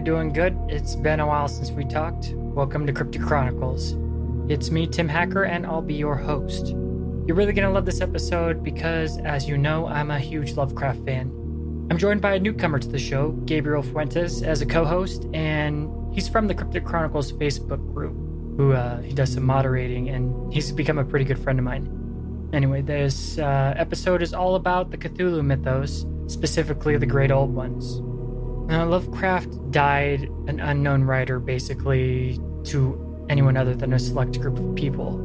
You're doing good. It's been a while since we talked. Welcome to Cryptic Chronicles. It's me, Tim Hacker, and I'll be your host. You're really going to love this episode because, as you know, I'm a huge Lovecraft fan. I'm joined by a newcomer to the show, Gabriel Fuentes, as a co host, and he's from the Cryptic Chronicles Facebook group, who uh, he does some moderating, and he's become a pretty good friend of mine. Anyway, this uh, episode is all about the Cthulhu mythos, specifically the Great Old Ones. Now, Lovecraft died an unknown writer, basically, to anyone other than a select group of people.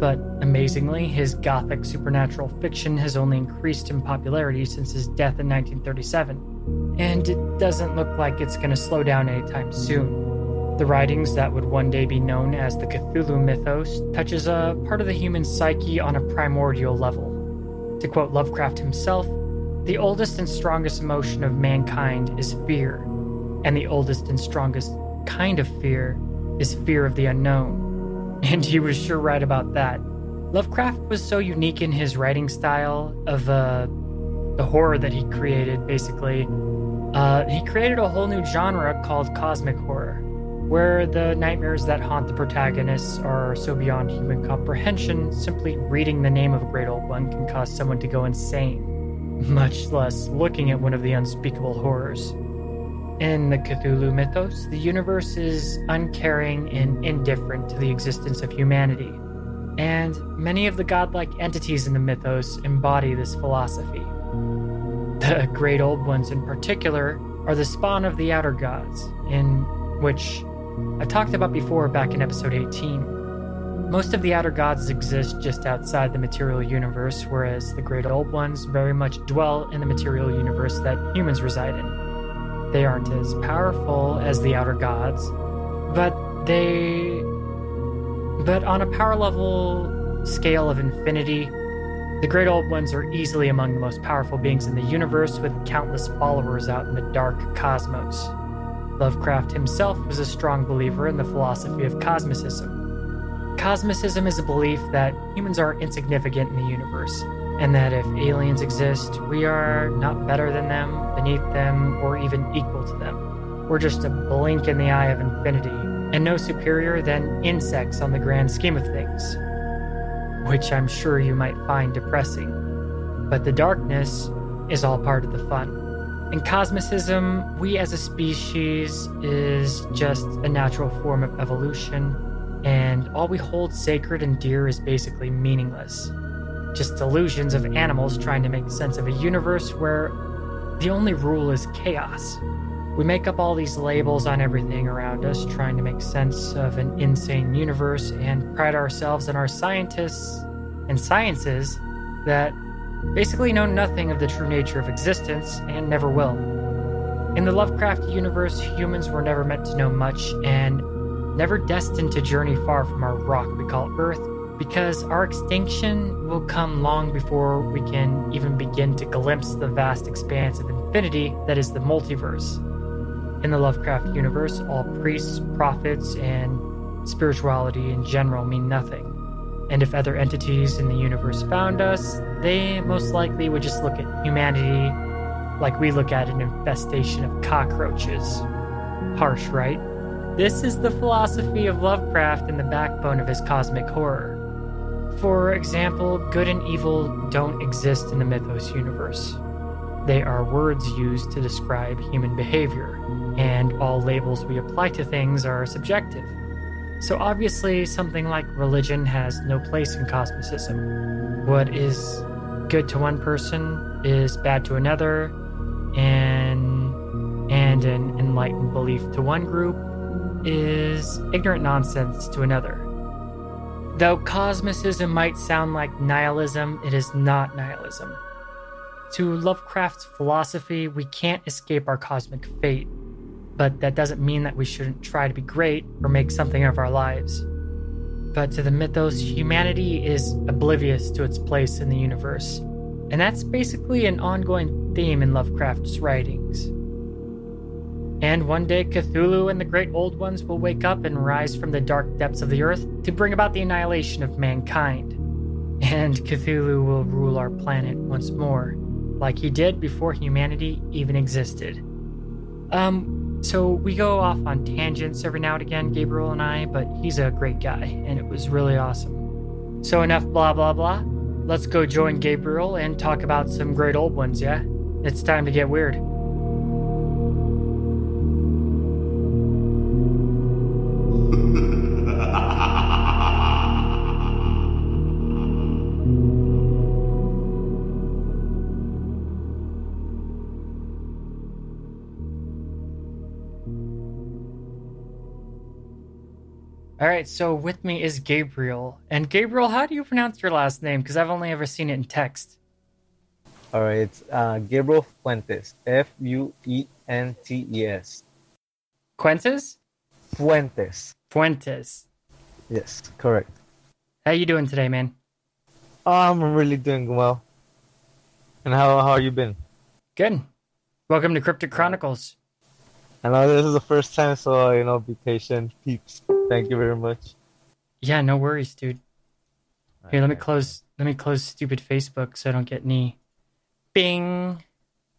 But amazingly, his gothic supernatural fiction has only increased in popularity since his death in 1937, and it doesn't look like it's going to slow down anytime soon. The writings that would one day be known as the Cthulhu mythos touches a part of the human psyche on a primordial level. To quote Lovecraft himself, the oldest and strongest emotion of mankind is fear, and the oldest and strongest kind of fear is fear of the unknown. And he was sure right about that. Lovecraft was so unique in his writing style of uh, the horror that he created, basically. Uh, he created a whole new genre called cosmic horror, where the nightmares that haunt the protagonists are so beyond human comprehension, simply reading the name of a great old one can cause someone to go insane much less looking at one of the unspeakable horrors. In the Cthulhu mythos, the universe is uncaring and indifferent to the existence of humanity, and many of the godlike entities in the mythos embody this philosophy. The Great Old Ones, in particular, are the spawn of the Outer Gods, in which I talked about before back in episode 18. Most of the outer gods exist just outside the material universe, whereas the great old ones very much dwell in the material universe that humans reside in. They aren't as powerful as the outer gods, but they. But on a power level scale of infinity, the Great Old Ones are easily among the most powerful beings in the universe, with countless followers out in the dark cosmos. Lovecraft himself was a strong believer in the philosophy of cosmicism, Cosmicism is a belief that humans are insignificant in the universe, and that if aliens exist, we are not better than them, beneath them, or even equal to them. We're just a blink in the eye of infinity, and no superior than insects on the grand scheme of things. Which I'm sure you might find depressing. But the darkness is all part of the fun. In cosmicism, we as a species is just a natural form of evolution and all we hold sacred and dear is basically meaningless. Just delusions of animals trying to make sense of a universe where the only rule is chaos. We make up all these labels on everything around us, trying to make sense of an insane universe, and pride ourselves on our scientists and sciences that basically know nothing of the true nature of existence and never will. In the Lovecraft universe, humans were never meant to know much, and never destined to journey far from our rock we call Earth, because our extinction will come long before we can even begin to glimpse the vast expanse of infinity that is the multiverse. In the Lovecraft universe, all priests, prophets, and spirituality in general mean nothing. And if other entities in the universe found us, they most likely would just look at humanity like we look at an infestation of cockroaches. Harsh, right? This is the philosophy of Lovecraft and the backbone of his cosmic horror. For example, good and evil don't exist in the Mythos universe. They are words used to describe human behavior, and all labels we apply to things are subjective. So obviously, something like religion has no place in cosmicism. What is good to one person is bad to another, and and an enlightened belief to one group is ignorant nonsense to another. Though cosmicism might sound like nihilism, it is not nihilism. To Lovecraft's philosophy, we can't escape our cosmic fate, but that doesn't mean that we shouldn't try to be great or make something of our lives. But to the mythos, humanity is oblivious to its place in the universe, and that's basically an ongoing theme in Lovecraft's writings. And one day, Cthulhu and the Great Old Ones will wake up and rise from the dark depths of the earth to bring about the annihilation of mankind. And Cthulhu will rule our planet once more, like he did before humanity even existed. Um, so we go off on tangents every now and again, Gabriel and I, but he's a great guy, and it was really awesome. So enough blah blah blah. Let's go join Gabriel and talk about some great old ones, yeah? It's time to get weird. All right, so with me is Gabriel. And Gabriel, how do you pronounce your last name? Because I've only ever seen it in text. All right, it's uh, Gabriel Fuentes. F U E N T E S. Quentes? Fuentes. Fuentes. Yes, correct. How you doing today, man? Oh, I'm really doing well. And how how you been? Good. Welcome to Cryptic Chronicles. I know this is the first time, so you know, be patient, peeps. Thank you very much. Yeah, no worries, dude. Here, let me close. Let me close stupid Facebook so I don't get any bing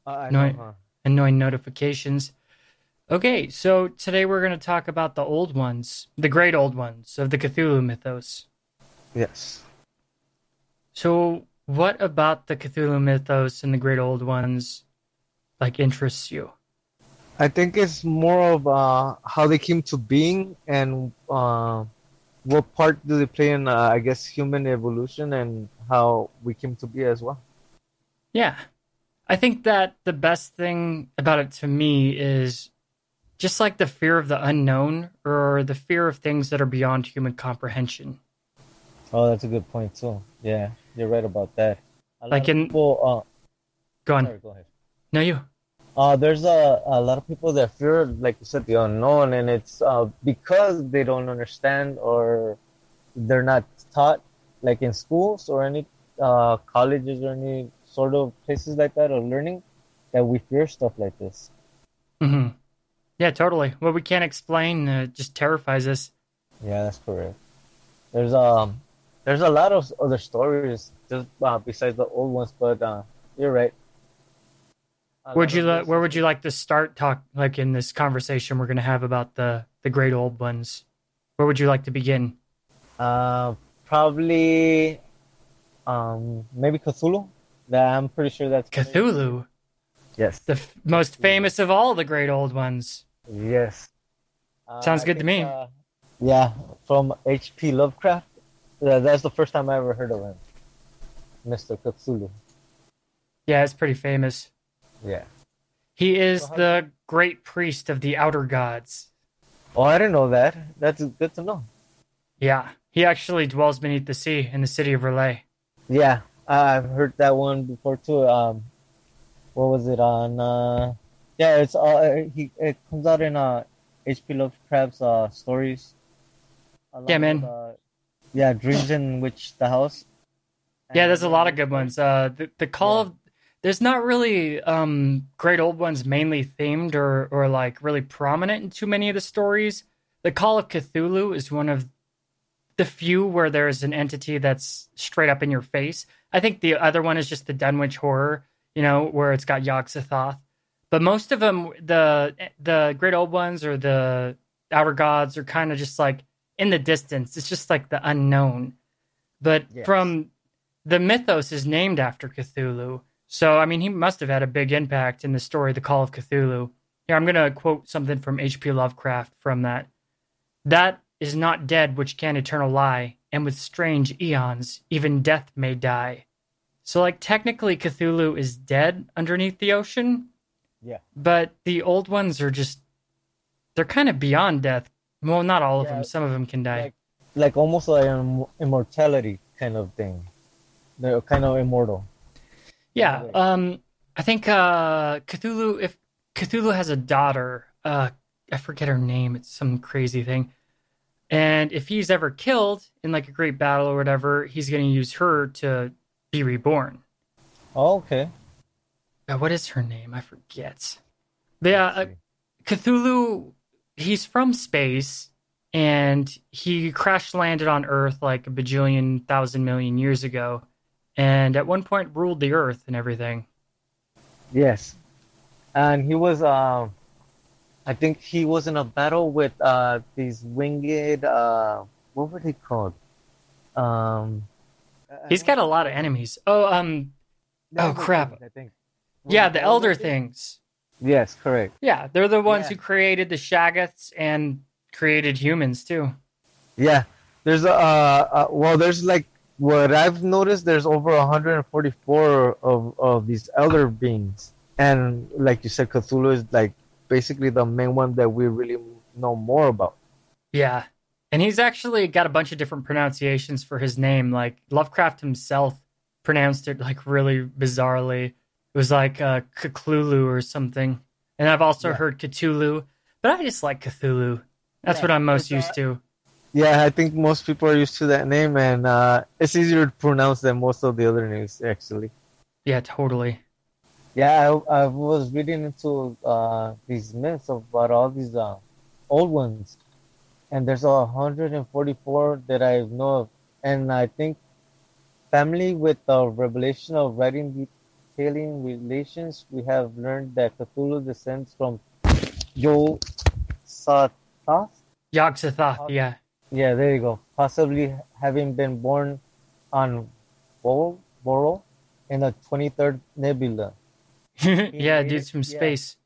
Uh, No, know, huh? annoying notifications. Okay, so today we're going to talk about the old ones, the great old ones of the Cthulhu mythos. Yes. So, what about the Cthulhu mythos and the great old ones like interests you? I think it's more of uh, how they came to being and uh, what part do they play in, uh, I guess, human evolution and how we came to be as well. Yeah. I think that the best thing about it to me is just like the fear of the unknown or the fear of things that are beyond human comprehension. Oh, that's a good point too. Yeah, you're right about that. A lot Like in- people, Go uh, on. sorry, go ahead. No, you. Uh, there's a, a lot of people that fear, like you said, the unknown, and it's uh, because they don't understand or they're not taught, like in schools or any uh, colleges or any sort of places like that, or learning, that we fear stuff like this. hmm Yeah, totally. What we can't explain uh, just terrifies us. Yeah, that's correct. There's um, there's a lot of other stories just uh, besides the old ones, but uh, you're right. Would you where would you like to start talk like in this conversation we're going to have about the the great old ones? Where would you like to begin? Uh, probably, um, maybe Cthulhu. I'm pretty sure that's Cthulhu, Yes. the f- most famous of all the great old ones. Yes. Uh, Sounds I good to me. uh, yeah, from H.P. Lovecraft. Yeah, that's the first time I ever heard of him, Mr. Cthulhu. Yeah, it's pretty famous. Yeah. He is So how- the great priest of the outer gods. Oh, I didn't know that. That's good to know. Yeah, he actually dwells beneath the sea in the city of R'lyeh. Yeah, I've heard that one before too. Um, what was it on? Uh, yeah, it's uh, he it comes out in uh H.P. Lovecraft's uh stories. Yeah, man. with, uh, yeah, Dreams in Which the House. Yeah, there's a lot of good ones. Uh, the the call Yeah. of there's not really um great old ones mainly themed or or like really prominent in too many of the stories. The Call of Cthulhu is one of the few where there's an entity that's straight up in your face. I think the other one is just the Dunwich horror, you know, where it's got Yog-Sothoth. But most of them, the the great old ones or the outer gods, are kind of just like in the distance. It's just like the unknown. But Yes. from the mythos is named after Cthulhu. So, I mean, he must have had a big impact in the story, The Call of Cthulhu. Here, I'm going to quote something from H.P. Lovecraft from that. That is not dead which can eternal lie, and with strange eons, even death may die. So, like, technically, Cthulhu is dead underneath the ocean, Yeah. but the old ones are just, they're kind of beyond death. Well, not all of them. Some of them can die. like- like almost like an immortality kind of thing. They're kind of immortal. Yeah, um, I think uh, Cthulhu. If Cthulhu has a daughter, uh, I forget her name. It's some crazy thing. And if he's ever killed in like a great battle or whatever, he's going to use her to be reborn. Oh, okay. Uh, what is her name? I forget. Yeah, uh, Cthulhu. He's from space, and he crash landed on Earth like a bajillion thousand million years ago, and at one point ruled the Earth and everything. Yes, and he was um, I think he was in a battle with uh, these winged. Uh, what were they called? Um, He's got a lot of enemies. Oh, um, oh, crap. I think. yeah, the Elder Things. Yes, correct. Yeah, they're the ones Yeah. who created the Shoggoths and created humans too. Yeah, there's a uh, uh, well, there's like what I've noticed. There's over 144 of of these elder beings, and like you said, Cthulhu is like basically the main one that we really know more about. Yeah. And he's actually got a bunch of different pronunciations for his name. Like Lovecraft himself pronounced it like really bizarrely. It was like uh, Cthulhu or something. And I've also Yeah. heard Cthulhu, but I just like Cthulhu. That's Yeah, what I'm most it's, used to. Yeah, I think most people are used to that name, and uh, it's easier to pronounce than most of the other names, actually. Yeah, totally. Yeah, I, I was reading into uh, these myths about all these uh, old ones, and there's a 144 that I know of, and I think family with the revelation of writing detailing relations, we have learned that Cthulhu descends from Yog Sothoth. Yog-Sothoth, yeah. Yeah, there you go. Possibly having been born on Bor- Boro in the 23rd nebula. yeah, dudes from space.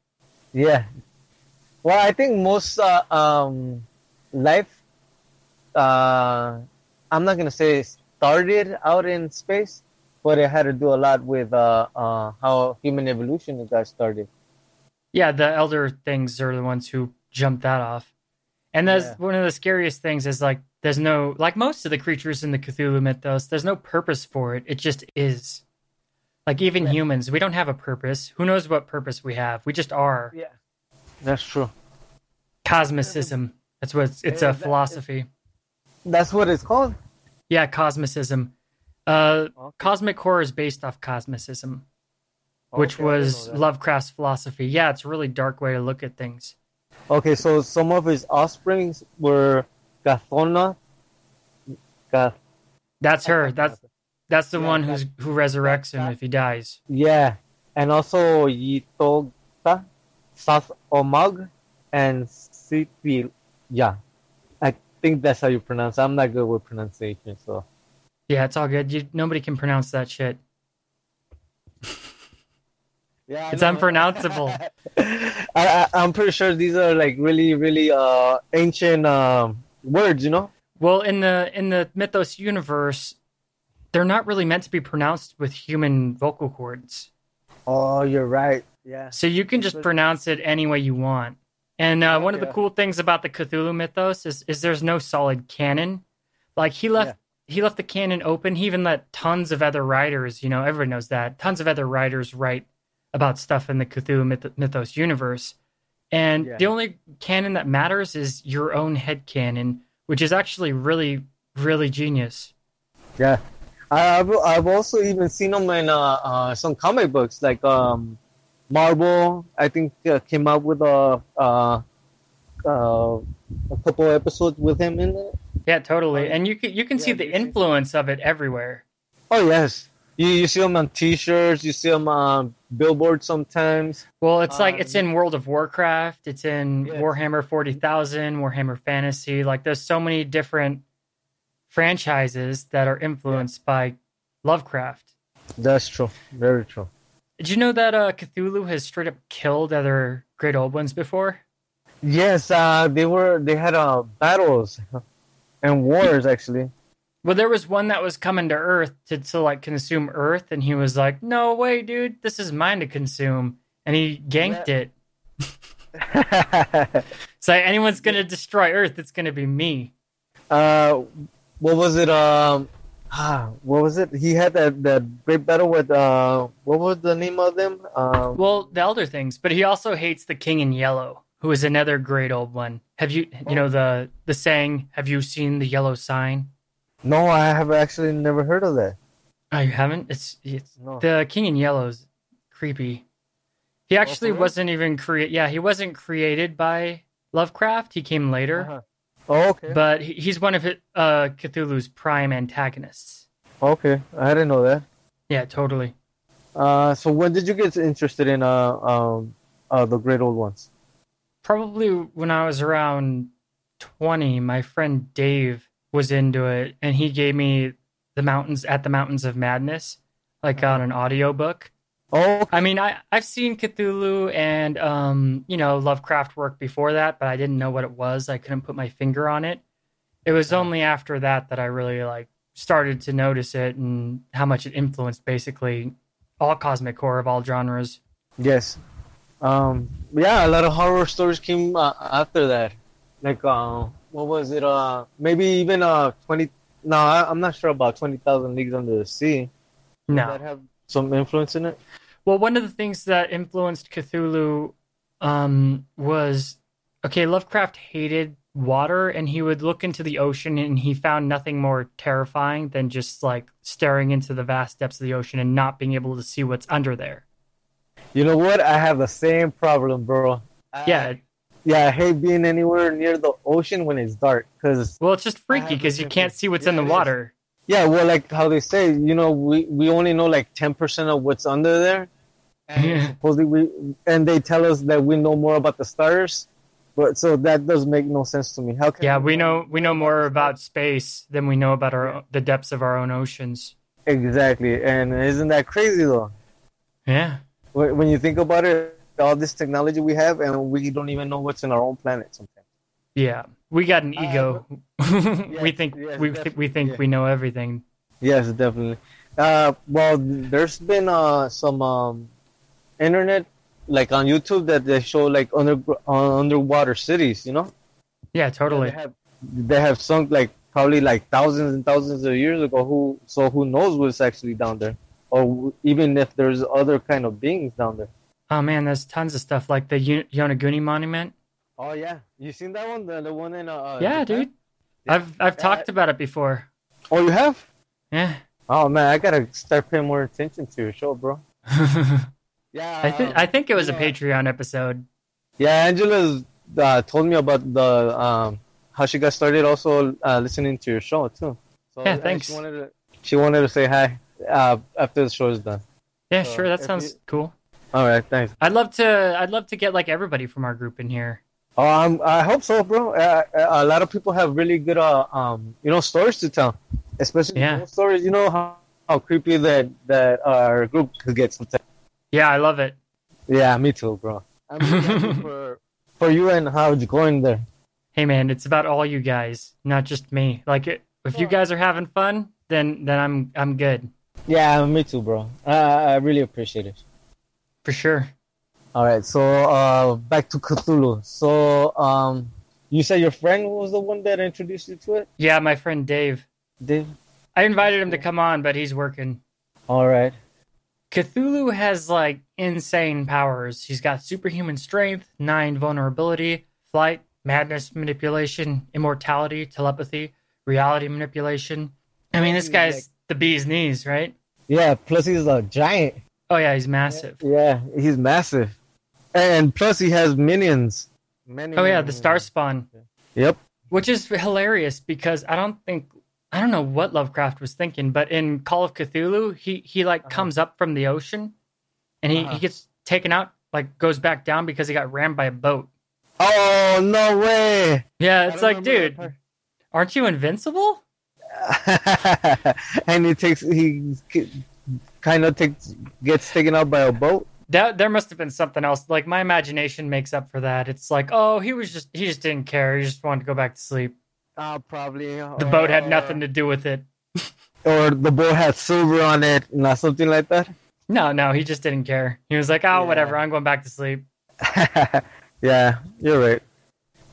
Yeah. Well, I think most uh, um, life, uh, I'm not gonna say started out in space, but it had to do a lot with uh, uh, how human evolution got started. Yeah, the elder things are the ones who jumped that off. And that's Yeah. one of the scariest things is like there's no like most of the creatures in the Cthulhu mythos, there's no purpose for it. It just is. Like even Yeah. humans, we don't have a purpose. Who knows what purpose we have? We just are. Yeah, that's true. Cosmicism. That's what it's, it's Yeah, a that- philosophy. That's what it's called. Yeah, cosmicism. Uh Okay. cosmic horror is based off cosmicism, which Okay, I didn't was. Lovecraft's philosophy. Yeah, it's a really dark way to look at things. Okay, so some of his offsprings were Gathona. Gath- That's her. That's That's the Yeah, one that- who's who resurrects him if he dies. yeah, and also Yitogta, Sas Omag, and Siti. Yeah, I think that's how you pronounce. it. I'm not good with pronunciation, so Yeah, it's all good. You, nobody can pronounce that shit. Yeah, I It's know. unpronounceable. I, I, I'm pretty sure these are like really, really uh ancient um words. You know? Well, in the in the mythos universe, they're not really meant to be pronounced with human vocal cords. Oh, you're right. Yeah. So you can just pronounce it any way you want. And uh, one of the cool things about the Cthulhu mythos is, is there's no solid canon. Like he left he left the canon open. He even let tons of other writers, you know, everyone knows that. Tons of other writers write about stuff in the Cthulhu myth- mythos universe. And Yeah. the only canon that matters is your own head canon, which is actually really really genius. Yeah, I've I've also even seen them in uh, uh some comic books like um Marvel. I think uh, came out with a uh, uh a couple episodes with him in it. Yeah, totally. Oh, And you can you can see the influence of it everywhere. Oh yes, you you see them on T-shirts. You see them on billboards sometimes. Well, it's like Um, it's in World of Warcraft, it's in Yes. Warhammer 40,000, Warhammer Fantasy. Like there's so many different franchises that are influenced by Lovecraft. That's true. Very true. Did you know that uh, Cthulhu has straight up killed other great old ones before? Yes, uh, they were they had uh battles and wars actually. Well, there was one that was coming to Earth to, to like consume Earth, and he was like, "No way, dude, this is mine to consume," and he ganked Yeah. it. So anyone's gonna destroy Earth, it's gonna be me. uh, what was it? Um, ah, what was it? He had that that great battle with uh, what was the name of them? Um, Well, the elder things, but he also hates the king in yellow, who is another great old one. Have you, you know, the the saying, "Have you seen the yellow sign?" No, I have actually never heard of that. Oh, you haven't? It's it's No. the king in yellow's creepy. He actually real? wasn't even create. Yeah, he wasn't created by Lovecraft. He came later, Uh-huh. Oh, okay. but he, he's one of it, uh, Cthulhu's prime antagonists. Okay, I didn't know that. Yeah, totally. Uh, so when did you get interested in uh um uh the great old ones? probably when I was around 20, my friend Dave was into it and he gave me The Mountains at the Mountains of Madness, like on an audiobook. Oh, I mean, I, I've seen Cthulhu and, um, you know, Lovecraft work before that, but I didn't know what it was. I couldn't put my finger on it. It was only after that that I really, like, started to notice it and how much it influenced basically all cosmic horror of all genres. yes. Um, yeah, a lot of horror stories came uh, after that. Like, uh, what was it? Uh, maybe even uh, twenty. No, I, I'm not sure about Twenty Thousand Leagues Under the Sea. No. that have some influence in it? Well, one of the things that influenced Cthulhu um, was okay, Lovecraft hated water and he would look into the ocean and he found nothing more terrifying than just like staring into the vast depths of the ocean and not being able to see what's under there. You know what? I have the same problem, bro. I- Yeah. Yeah, I hate being anywhere near the ocean when it's dark. Cause Well, it's just freaky because you can't see what's Yeah, in the water. yeah, well, like how they say, you know, we we only know like ten percent of what's under there. And Yeah. supposedly we and they tell us that we know more about the stars, but so that does make no sense to me. How can Yeah, we know we know more about space than we know about our the depths of our own oceans. exactly? And isn't that crazy though? Yeah. When when you think about it, all this technology we have, and we don't even know what's in our own planet sometimes. Yeah. We got an Uh, ego. we think yes, we definitely, we think yeah. we know everything. Yes, definitely. Uh, well, there's been uh, some um, internet, like on YouTube, that they show like under uh, underwater cities. You know, Yeah, totally. they have they have sunk like probably like thousands and thousands of years ago. Who so who knows what's actually down there, or even if there's other kind of beings down there. Oh man, there's tons of stuff like the Yo- Yonaguni Monument. Oh yeah, you seen that one? The the one in uh. yeah, Japan? dude. Yeah. I've I've Yeah. talked about it before. Oh, you have? Yeah. Oh man, I gotta start paying more attention to your show, bro. yeah. I Yeah, think I think it was a. Patreon episode. Yeah, Angela uh, told me about the um, how she got started. Also, uh, listening to your show too. So, Yeah, uh, thanks. She wanted to, she wanted to say hi uh, after the show is done. Yeah, So, sure. That sounds you- cool. All right, thanks. I'd love to. I'd love to get like everybody from our group in here. Um, I hope so, bro. Uh, a lot of people have really good, uh, um, you know, stories to tell, especially Yeah. stories. You know how, how creepy that that our group could get sometimes. Yeah, I love it. Yeah, me too, bro. I'm for for you and how it's going there. Hey man, it's about all you guys, not just me. Like it, if you guys are having fun, then then I'm I'm good Yeah, me too, bro. Uh, I really appreciate it. For sure. All right, so uh, back to Cthulhu. So um, you said your friend was the one that introduced you to it, Yeah, my friend Dave. Dave. I invited him to come on, but he's working. All right. Cthulhu has like insane powers. He's got superhuman strength, nine vulnerability, flight, madness, manipulation, immortality, telepathy, reality manipulation. I mean, this guy's the bee's knees, right? Yeah. Plus, he's a giant. Oh yeah, he's massive. Yeah, he's massive, and plus he has minions. Many, Oh yeah, the Star. Spawn, Yep. which is hilarious because I don't think I don't know what Lovecraft was thinking, but in Call of Cthulhu, he he like Uh-huh. comes up from the ocean, and he, Uh-huh. he gets taken out, like goes back down because he got rammed by a boat. Oh no way! Yeah, it's like, dude, aren't you invincible? and he takes he kind of takes gets taken out by a boat. That there must have been something else. Like my imagination makes up for that. It's like, oh, he was just he just didn't care. He just wanted to go back to sleep. Uh, probably The boat had nothing to do with it. or the boat had silver on it, not something like that. No, no, he just didn't care. He was like, oh, Yeah. whatever. I'm going back to sleep. yeah, you're right.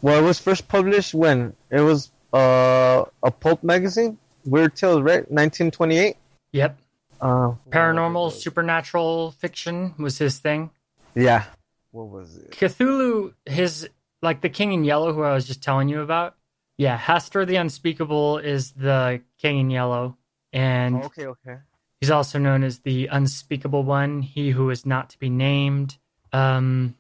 Well, it was first published when it was uh, a pulp magazine, Weird Tales, right? 1928. Yep. Uh, Paranormal, supernatural fiction was his thing. Yeah. What was it? Cthulhu, his like the King in Yellow, who I was just telling you about. Yeah, Hastur the Unspeakable is the King in Yellow, and okay, okay. he's also known as the Unspeakable One, he who is not to be named. Um,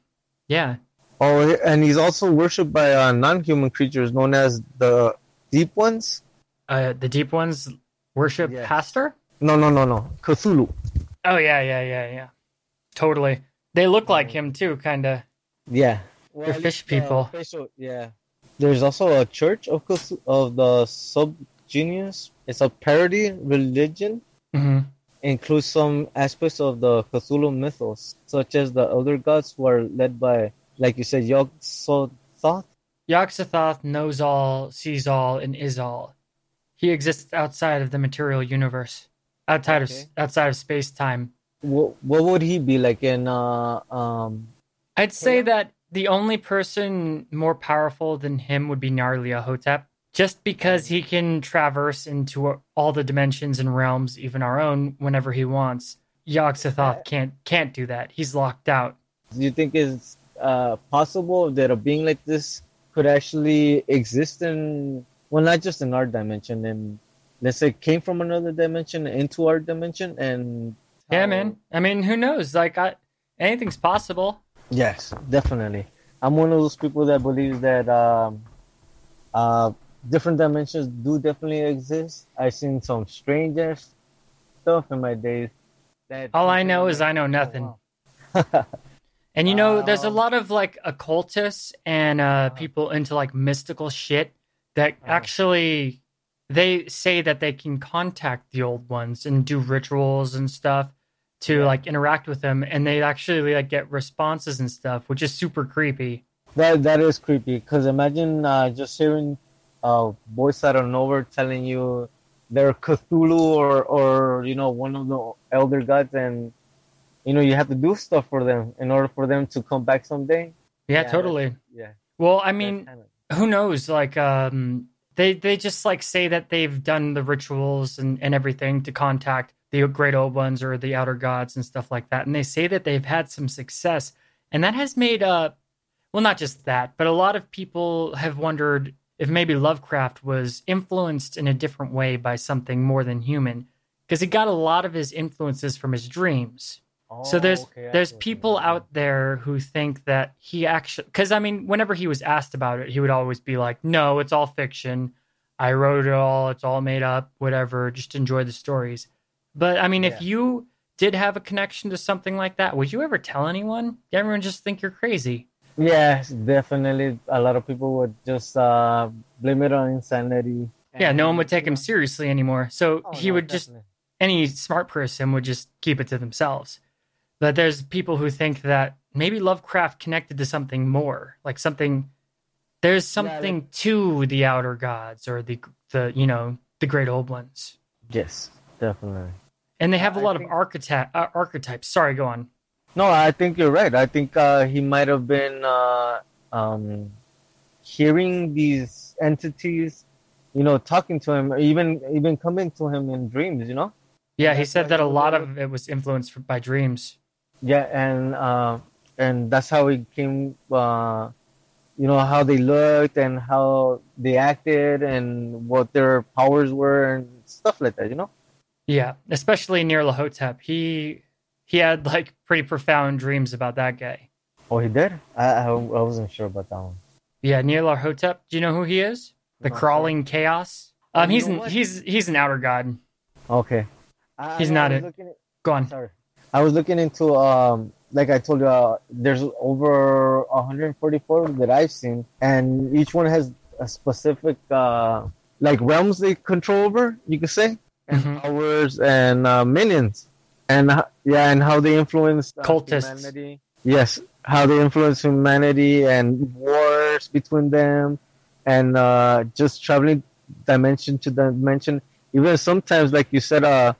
yeah, Oh, and he's also worshipped by uh, non-human creatures known as the Deep Ones. uh, the Deep Ones worship Yes. Hastur. No, no, no, no. Cthulhu. Oh yeah, yeah, yeah, yeah. Totally. They look like him too, kind of. Yeah. Well, They're fish least, uh, people. facial- yeah. There's also a church of Cthul- of the subgenius. It's a parody religion. hmm Includes some aspects of the Cthulhu mythos, such as the elder gods who are led by, like you said, Yog Sothoth. Yog-Sothoth knows all, sees all, and is all. He exists outside of the material universe, outside of outside of space time. What, what would he be like in? Uh, um, I'd say that the only person more powerful than him would be Nyarlathotep, just because he can traverse into all the dimensions and realms, even our own, whenever he wants. Yog-Sothoth can't can't do that. He's locked out. do you think it's uh, possible that a being like this could actually exist in, well, not just in our dimension, and let's say came from another dimension into our dimension, and Yeah, man. I mean, who knows? Like, I, anything's possible. Yes, definitely. I'm one of those people that believes that um, uh, different dimensions do definitely exist. I've seen some strangest stuff in my days. That All I know is I know "Oh, nothing. wow." And you know, there's a Um, lot of like occultists and uh, people into like mystical shit that Uh-huh. actually they say that they can contact the old ones and do rituals and stuff to Yeah. like interact with them, and they actually like get responses and stuff, which is super creepy. That that is creepy. Cause imagine uh, just hearing a voice out of nowhere telling you they're Cthulhu or or you know one of the elder gods, and you know you have to do stuff for them in order for them to come back someday. Yeah, Yeah, totally. Yeah, Well, I mean, kinda- who knows? Like, um, they they just like say that they've done the rituals and and everything to contact the great old ones or the outer gods and stuff like that, and they say that they've had some success, and that has made uh, well, not just that, but a lot of people have wondered if maybe Lovecraft was influenced in a different way by something more than human, because he got a lot of his influences from his dreams so Oh, there's okay, there's see what you people out there who think that he actually because I mean whenever he was asked about it he would always be like no it's all fiction. I wrote it all. It's all made up whatever. Just enjoy the stories. But I mean if you did have a connection to something like that would you ever tell anyone? Everyone just think you're crazy? Yes, definitely. A lot of people would just uh, blame it on insanity. yeah no one would take him seriously anymore. So oh, he no, would just any smart person would just keep it to themselves. But there's people who think that maybe Lovecraft connected to something more, like something. There's something to the outer gods or the the you know the great old ones, Yes, definitely. and they have a I lot think- of archetype uh, archetypes. Sorry, go on. No, I think you're right. I think uh, he might have been uh, um, hearing these entities, you know, talking to him, or even even coming to him in dreams. You know. Yeah, he said that a lot of it was influenced by dreams. Yeah, and uh, and that's how he came. Uh, you know how they looked and how they acted and what their powers were and stuff like that. You know. Yeah, especially Nyarlathotep. He he had like pretty profound dreams about that guy. Oh, he did. I I, I wasn't sure about that one. Yeah, Nyarlathotep Do you know who he is? The Not sure. crawling chaos. Oh, Um, he's an, he's he's an outer god. Okay. I, He's I not it. at- Go on. Sorry. I was looking into um like I told you uh, there's over 144 that I've seen and each one has a specific uh like realms they control over, you could say, and Mhm. powers and uh, minions. And yeah, and how they influence uh, Cultists. humanity. Yes, how they influence humanity and wars between them and uh just traveling dimension to dimension even sometimes like you said uh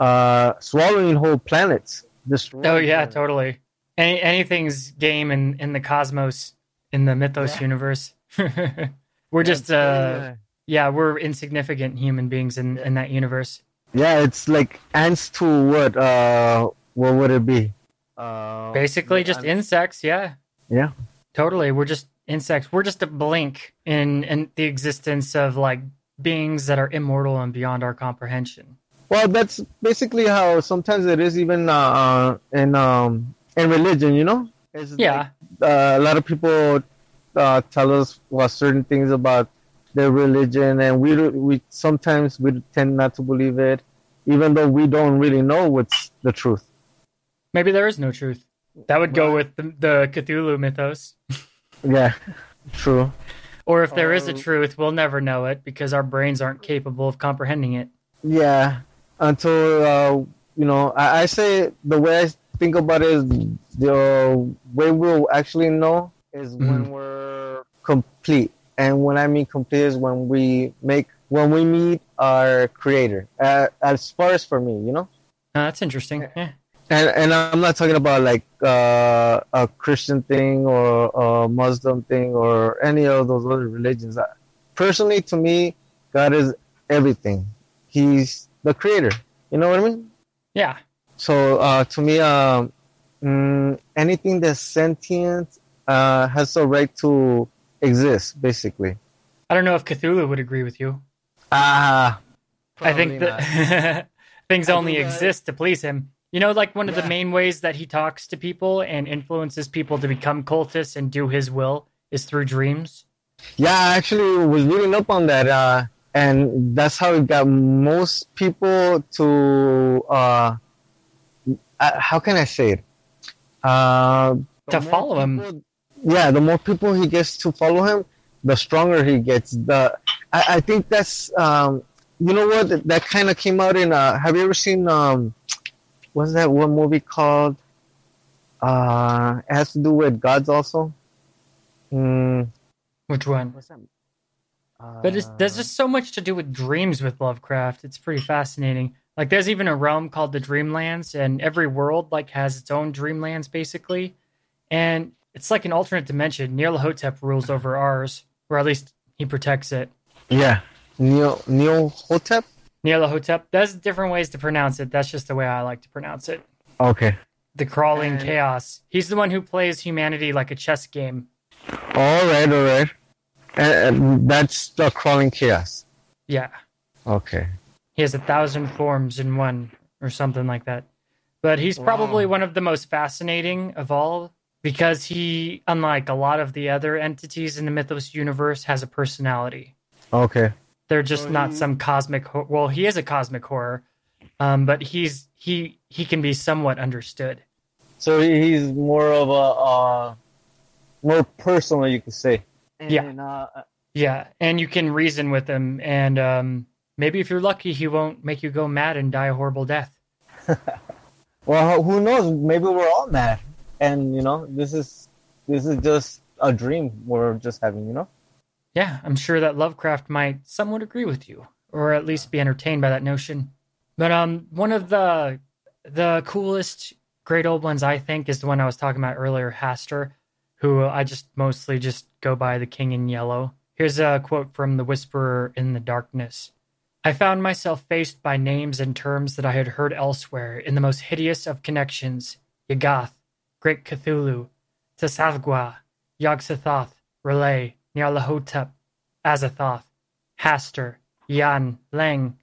uh swallowing whole planets destroying Oh yeah, planets. totally. Any anything's game in in the cosmos in the mythos Yeah. universe. we're just uh yeah, we're insignificant human beings in in that universe. yeah it's like ants to what uh what would it be uh Basically, just ant- insects. Yeah, yeah totally. We're just insects. We're just a blink in in the existence of like beings that are immortal and beyond our comprehension. Well that's basically how sometimes it is even uh, uh in um in religion you know it's Yeah, like, uh, a lot of people uh, tell us well, certain things about their religion, and we we sometimes we tend not to believe it, even though we don't really know what's the truth. maybe there is no truth. That would go with the, the Cthulhu mythos. Yeah, true. Or if there is a Um, truth, we'll never know it because our brains aren't capable of comprehending it. Yeah, until uh, you know, I, I say the way I think about it is the way we'll actually know is when we're complete, and when I mean complete is when we make when we meet our creator. Uh, as far as for me, you know, Uh, that's interesting. Yeah. and and I'm not talking about like uh, a Christian thing or a Muslim thing or any of those other religions. Personally, to me, God is everything. He's the creator. You know what I mean? Yeah. So uh, to me, um, mm, anything that's sentient uh, has a right to exist, basically. I don't know if Cthulhu would agree with you. Ah, I think that things I only exist to please him. You know, like one of the main ways that he talks to people and influences people to become cultists and do his will is through dreams. Yeah, I actually was reading up on that, uh, and that's how it got most people to. Uh, uh, how can I say it? Uh, To follow him. people- Yeah, the more people he gets to follow him, the stronger he gets. The I, I think that's um, you know what that kind of came out in. Uh, have you ever seen um, what's that one movie called? Uh, it has to do with gods also. Mm, Which one? what's that? But it's, there's Uh, just so much to do with dreams with Lovecraft. It's pretty fascinating. Like there's even a realm called the Dreamlands, and every world like has its own dreamlands basically. And it's like an alternate dimension. Nyarlathotep rules over ours, or at least he protects it. Yeah, Neo Neo Hotep. Nyarlathotep. There's different ways to pronounce it. That's just the way I like to pronounce it. Okay. The crawling And- chaos. He's the one who plays humanity like a chess game. All right, all right. And, and that's the crawling chaos. Yeah. Okay. He has a thousand forms in one, or something like that. But he's probably Wow. one of the most fascinating of all because he, unlike a lot of the other entities in the Mythos universe, has a personality. Okay. They're just So not he- some cosmic. Ho- well, he is a cosmic horror, um, but he's he he can be somewhat understood. So he's more of a uh, more personal, you could say. Yeah. And, uh, Yeah, and you can reason with him, and um, maybe if you're lucky, he won't make you go mad and die a horrible death. well, who knows? Maybe we're all mad, and you know, this is this is just a dream we're just having. You know. Yeah, I'm sure that Lovecraft might somewhat agree with you, or at least be entertained by that notion. But um, one of the the coolest great old ones I think is the one I was talking about earlier, Hastur, who I just mostly just go by the King in Yellow. Here's a quote from the Whisperer in the Darkness. I found myself faced by names and terms that I had heard elsewhere in the most hideous of connections Yuggoth, Great Cthulhu, Tsathoggua, Yog-Sothoth, R'lyeh, Nyarlathotep, Azathoth, Hastur, Yian, Leng,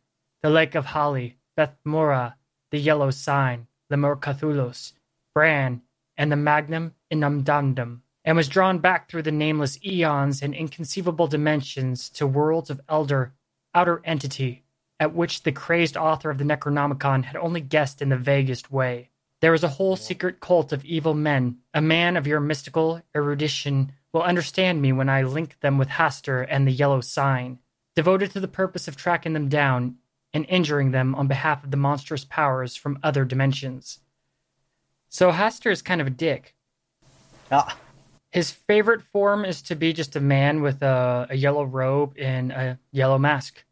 the Lake of Hali, Bethmoora, the Yellow Sign, the Morcathulos, Bran, and the Magnum Innominandum, and was drawn back through the nameless eons and inconceivable dimensions to worlds of elder, outer entity, at which the crazed author of the Necronomicon had only guessed in the vaguest way. There is a whole secret cult of evil men. A man of your mystical erudition will understand me when I link them with Hastur and the Yellow Sign, devoted to the purpose of tracking them down and injuring them on behalf of the monstrous powers from other dimensions. So Hastur is kind of a dick. Ah. His favorite form is to be just a man with a, a yellow robe and a yellow mask.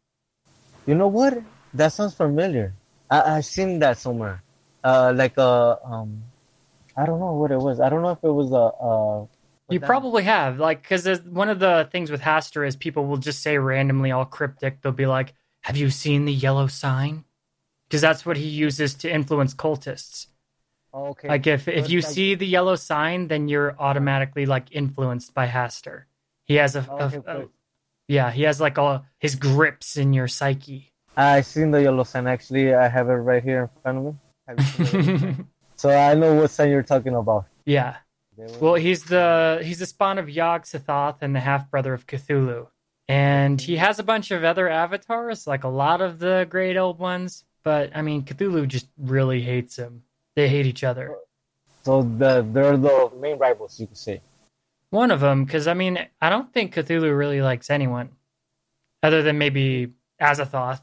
You know what? That sounds familiar. I I've seen that somewhere. Uh, like a um, I don't know what it was. I don't know if it was a. uh You probably have, like, because one of the things with Hastur is people will just say randomly, all cryptic. They'll be like, "Have you seen the yellow sign?" Because that's what he uses to influence cultists. Okay. Like, if if you like- see the yellow sign, then you're uh-huh. automatically like influenced by Hastur. He has a, a- Okay, a- but- yeah, he has like all his grips in your psyche. I seen the yellow sign. Actually, I have it right here in front of me. Have you seen the yellow sign? so I know what sign you're talking about. yeah. Well, he's the he's the spawn of Yog Sothoth and the half brother of Cthulhu, and he mm-hmm. has a bunch of other avatars, like a lot of the great old ones. But I mean, Cthulhu just really hates him. They hate each other. So the they're the main rivals, you could say. One of them, because I mean, I don't think Cthulhu really likes anyone, other than maybe Azathoth.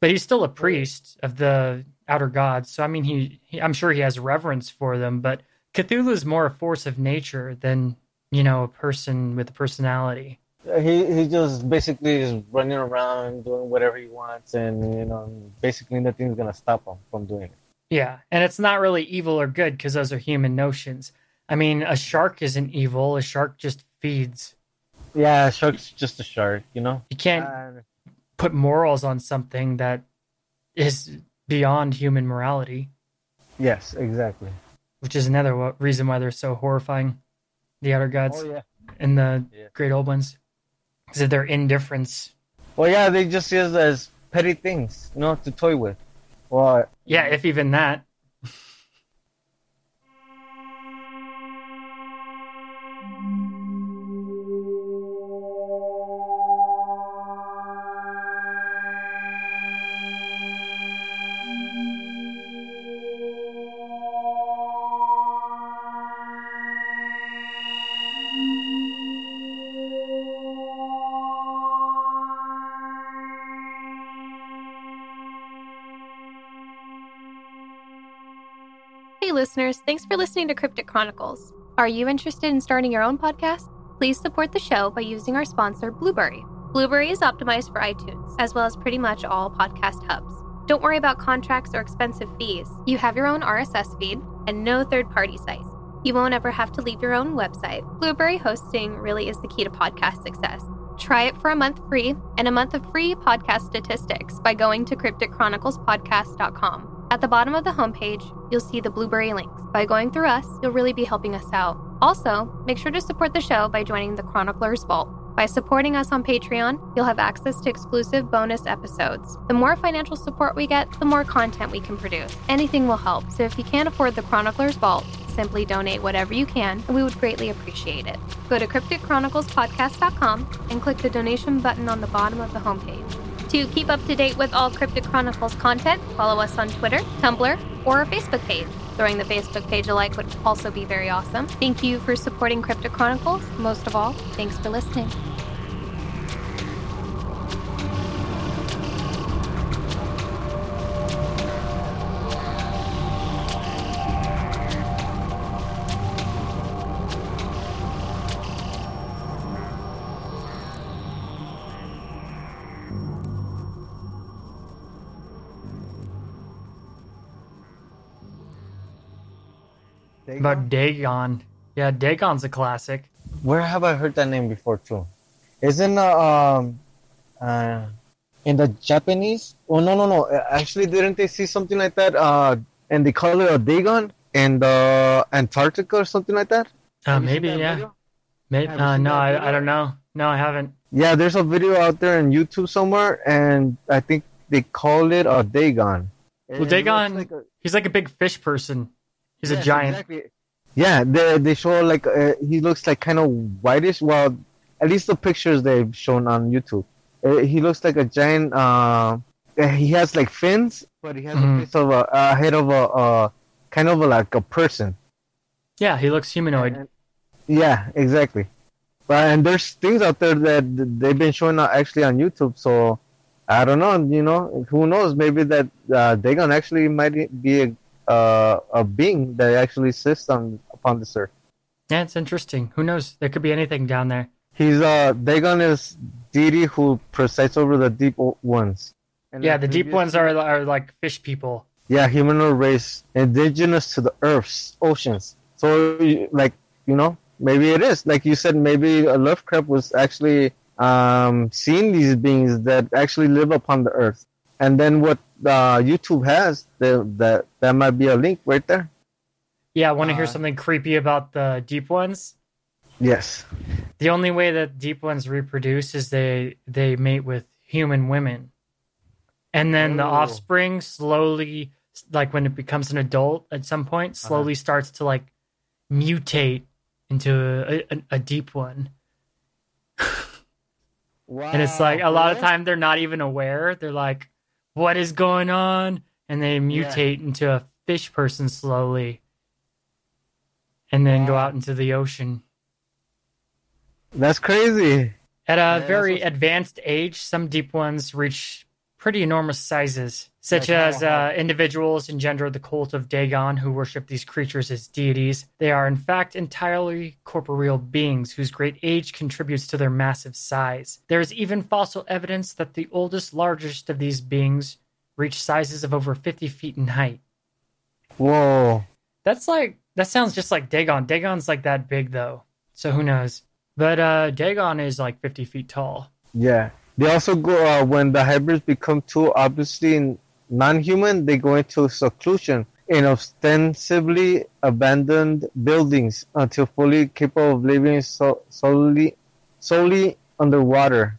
But he's still a priest of the outer gods, so I mean, he, he I'm sure he has reverence for them. But Cthulhu is more a force of nature than you know a person with a personality. Uh, he he just basically is running around doing whatever he wants, and you know, basically nothing's gonna stop him from doing it. Yeah, and it's not really evil or good because those are human notions. I mean, a shark isn't evil. A shark just feeds. Yeah, a shark's just a shark, you know. You can't Uh, put morals on something that is beyond human morality, yes, exactly. which is another wa- reason why they're so horrifying. The outer gods Oh yeah. and the Yeah. great old ones, because of their indifference. Well, yeah, they just see us as petty things, you know, to toy with. Well, Yeah, if even that. Listeners, thanks for listening to Cryptic Chronicles. Are you interested in starting your own podcast? Please support the show by using our sponsor, Blubrry. Blubrry is optimized for iTunes, as well as pretty much all podcast hubs. Don't worry about contracts or expensive fees. You have your own RSS feed and no third party sites. You won't ever have to leave your own website. Blubrry hosting really is the key to podcast success. Try it for a month free and a month of free podcast statistics by going to crypticchroniclespodcast.com. At the bottom of the homepage, you'll see the Blubrry links. By going through us, you'll really be helping us out. Also, make sure to support the show by joining the Chroniclers Vault. By supporting us on Patreon, you'll have access to exclusive bonus episodes. The more financial support we get, the more content we can produce. Anything will help, so if you can't afford the Chroniclers Vault, simply donate whatever you can, and we would greatly appreciate it. Go to crypticchroniclespodcast.com and click the donation button on the bottom of the homepage. To keep up to date with all Cryptic Chronicles content, follow us on Twitter, Tumblr, or our Facebook page. Throwing the Facebook page a like would also be very awesome. Thank you for supporting Cryptic Chronicles. Most of all, thanks for listening. About Dagon. Yeah, Dagon's a classic. where have I heard that name before too? Isn't uh, um uh in the Japanese? Oh no no no! Actually, didn't they see something like that? Uh, and they call it a Dagon in the Antarctica or something like that. Uh, Have you seen maybe, that yeah. video? Maybe, uh, no, I. I don't know. No, I haven't. Yeah, there's a video out there on YouTube somewhere, and I think they call it a Dagon. Well, Dagon- like a- He's like a big fish person. He's a giant. exactly. Yeah, they they show like uh, he looks like kind of whitish. Well, at least the pictures they've shown on YouTube, uh, he looks like a giant. Uh, uh, he has like fins, but he has Mhm. a face of a, a head of a uh, kind of a, like a person. Yeah, he looks humanoid. And- yeah, exactly. But and there's things out there that they've been showing out actually on YouTube. So I don't know. You know, who knows? Maybe that uh, Dagon actually might be a uh, a being that actually exists on upon this earth. Yeah, it's interesting. Who knows? There could be anything down there. He's uh Dagon is deity who presides over the deep ones. And Yeah, then the deep ones are are like fish people. yeah humanoid race indigenous to the earth's oceans. So like you know maybe it is like you said maybe uh, Lovecraft was actually um seeing these beings that actually live upon the earth. And then what uh, YouTube has the, that that might be a link right there. Yeah, I want to hear Uh, something creepy about the deep ones? Yes. The only way that deep ones reproduce is they they mate with human women, and then the Oh. offspring slowly, like when it becomes an adult, at some point, Uh-huh. slowly starts to like mutate into a, a, a deep one. Wow. And it's like a lot of really? time they're not even aware. They're like, "What is going on?" And they mutate into a fish person slowly, and then go out into the ocean. That's crazy. At a Yeah, very advanced age, some deep ones reach pretty enormous sizes, such Like as uh, individuals engender the cult of Dagon who worship these creatures as deities. They are, in fact, entirely corporeal beings whose great age contributes to their massive size. There is even fossil evidence that the oldest, largest of these beings reach sizes of over 50 feet in height. Whoa. That's like that sounds just like Dagon. Dagon's like that big though, so who knows? But uh, Dagon is like 50 feet tall. Yeah. They also go uh, when the hybrids become too obviously non-human. They go into seclusion in ostensibly abandoned buildings until fully capable of living so- solely solely underwater.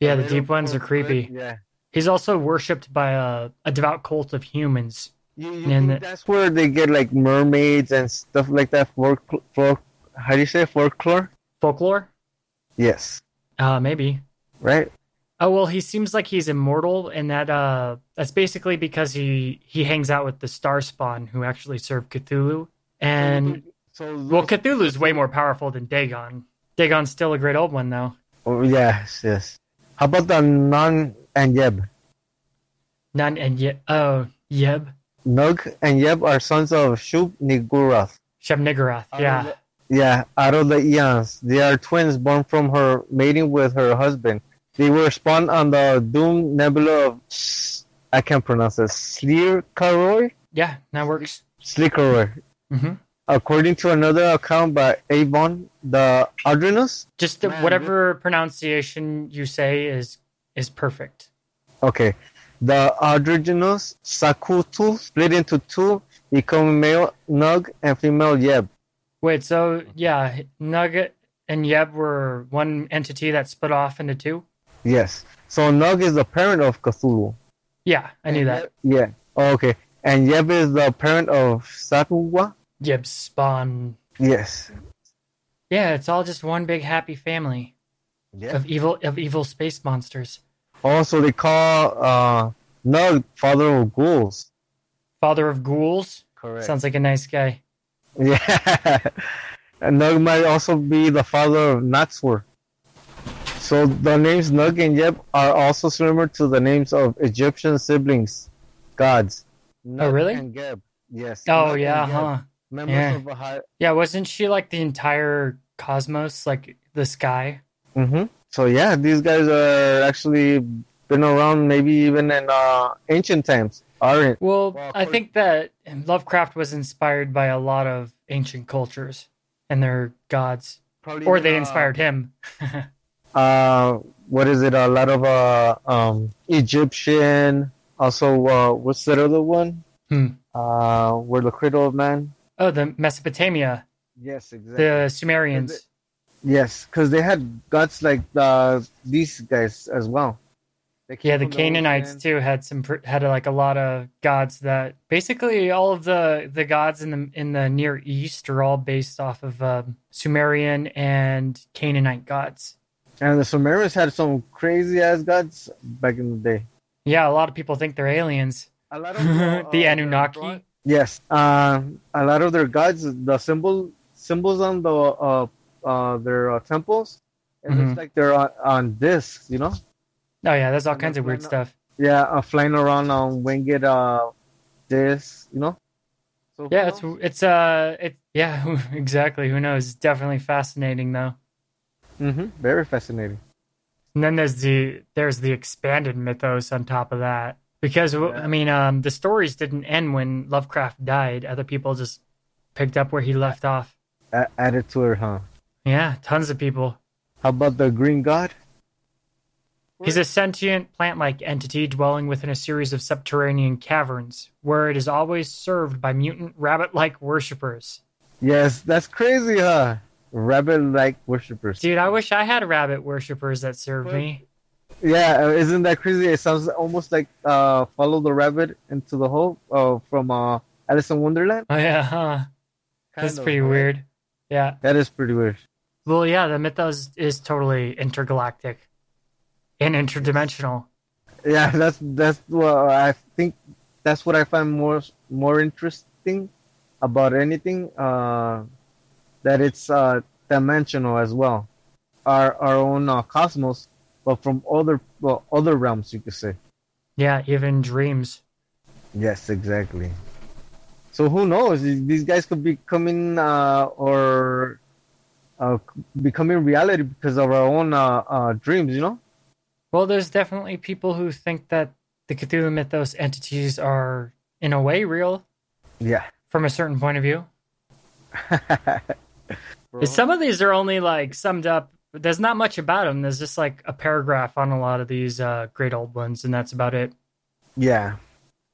Yeah, the deep ones are creepy. Yeah. He's also worshipped by a, a devout cult of humans. You, you And think the- that's where they get like mermaids and stuff like that. Folk, folk, how do you say folklore? Folklore? Yes. Uh, maybe. Right. Oh well, he seems like he's immortal, and that uh, that's basically because he he hangs out with the Star Spawn, who actually serve Cthulhu. And so well, Cthulhu's way more powerful than Dagon. Dagon's still a great old one, though. Oh, yes, yes. How about the Nug and Yeb? Nug and Yeb. Oh, Yeb, Nug and Yeb are sons of Shub Niggurath. Shub-Niggurath. Yeah. Yeah, out of the eons. They are twins born from her mating with her husband. They were spawned on the Doom Nebula of I can't pronounce it. Slirkaroy? Yeah, that works. Slikaroy. hmm According to another account by Avon, the Adrenus. Just the, Man, whatever pronunciation you say is is perfect. Okay. The Adrenus Sakutu split into two, become male Nug and female Yeb. Wait, so yeah, Nug and Yeb were one entity that split off into two? Yes. So Nug is the parent of Cthulhu. Yeah, I knew And that. Yeb- yeah. Oh, okay. And Yeb is the parent of Satwa. Yeb spawn. Yes. Yeah, it's all just one big happy family Yeah. of evil of evil space monsters. Also, they call uh, Nug father of ghouls. Father of ghouls. Correct. Sounds like a nice guy. Yeah. and Nug might also be the father of Naxor. So the names Nug and Yeb are also similar to the names of Egyptian siblings, gods. Nut Oh, really? And Geb. Yes. Oh Nut yeah, huh? Members Yeah. of. Yeah, wasn't she like the entire cosmos, like the sky? hmm So yeah, these guys are actually been around, maybe even in uh, ancient times. Aren't? Well, Well, I think that Lovecraft was inspired by a lot of ancient cultures and their gods, Probably or they uh, inspired him. uh what is it a lot of uh um egyptian also uh what's that other one Hmm. uh where the cradle of man oh, the Mesopotamia, yes exactly the Sumerians. yes because they had gods like uh these guys as well Yeah, the Canaanites ocean. too had some had like a lot of gods that basically all of the the gods in the in the Near East are all based off of um, Sumerian and Canaanite gods. And the sumerians had some crazy ass gods back in the day Yeah, a lot of people think they're aliens. a lot of uh, the uh, Anunnaki. their yes uh, a lot of their gods the symbol symbols on the uh uh their uh, temples it Mhm. looks like they're on, on discs you know Oh yeah, there's all And kinds of weird flying stuff. Yeah, uh, flying around on winged uh this, you know. So Yeah, it's it's uh it yeah exactly. Who knows? It's definitely fascinating though. Hmm very fascinating. And then there's the there's the expanded mythos on top of that because Yeah. I mean um the stories didn't end when Lovecraft died. Other people just picked up where he left off. A- added to it, huh? Yeah, tons of people. How about the Green God? He's a sentient plant-like entity dwelling within a series of subterranean caverns, where it is always served by mutant rabbit-like worshippers. Yes, that's crazy, huh? Rabbit-like worshippers. Dude, I wish I had rabbit worshippers that served What? me. Yeah, uh, isn't that crazy? It sounds almost like uh, Follow the Rabbit into the Hole uh, from uh, Alice in Wonderland. Oh yeah, huh? That's of, pretty right? weird. Yeah. That is pretty weird. Well, yeah, the mythos is totally intergalactic and interdimensional. Yeah, that's that's what I think. That's what I find more more interesting about anything. Uh, that it's uh, dimensional as well. our our own uh, cosmos, but from other well, other realms, you could say. Yeah, even dreams. Yes, exactly. So who knows? These guys could be coming uh, or uh, becoming reality because of our own uh, uh, dreams, you know? Well, there's definitely people who think that the Cthulhu Mythos entities are, in a way, real. Yeah. From a certain point of view. Some of these are only like summed up. There's not much about them. There's just like a paragraph on a lot of these uh, great old ones, and that's about it. Yeah.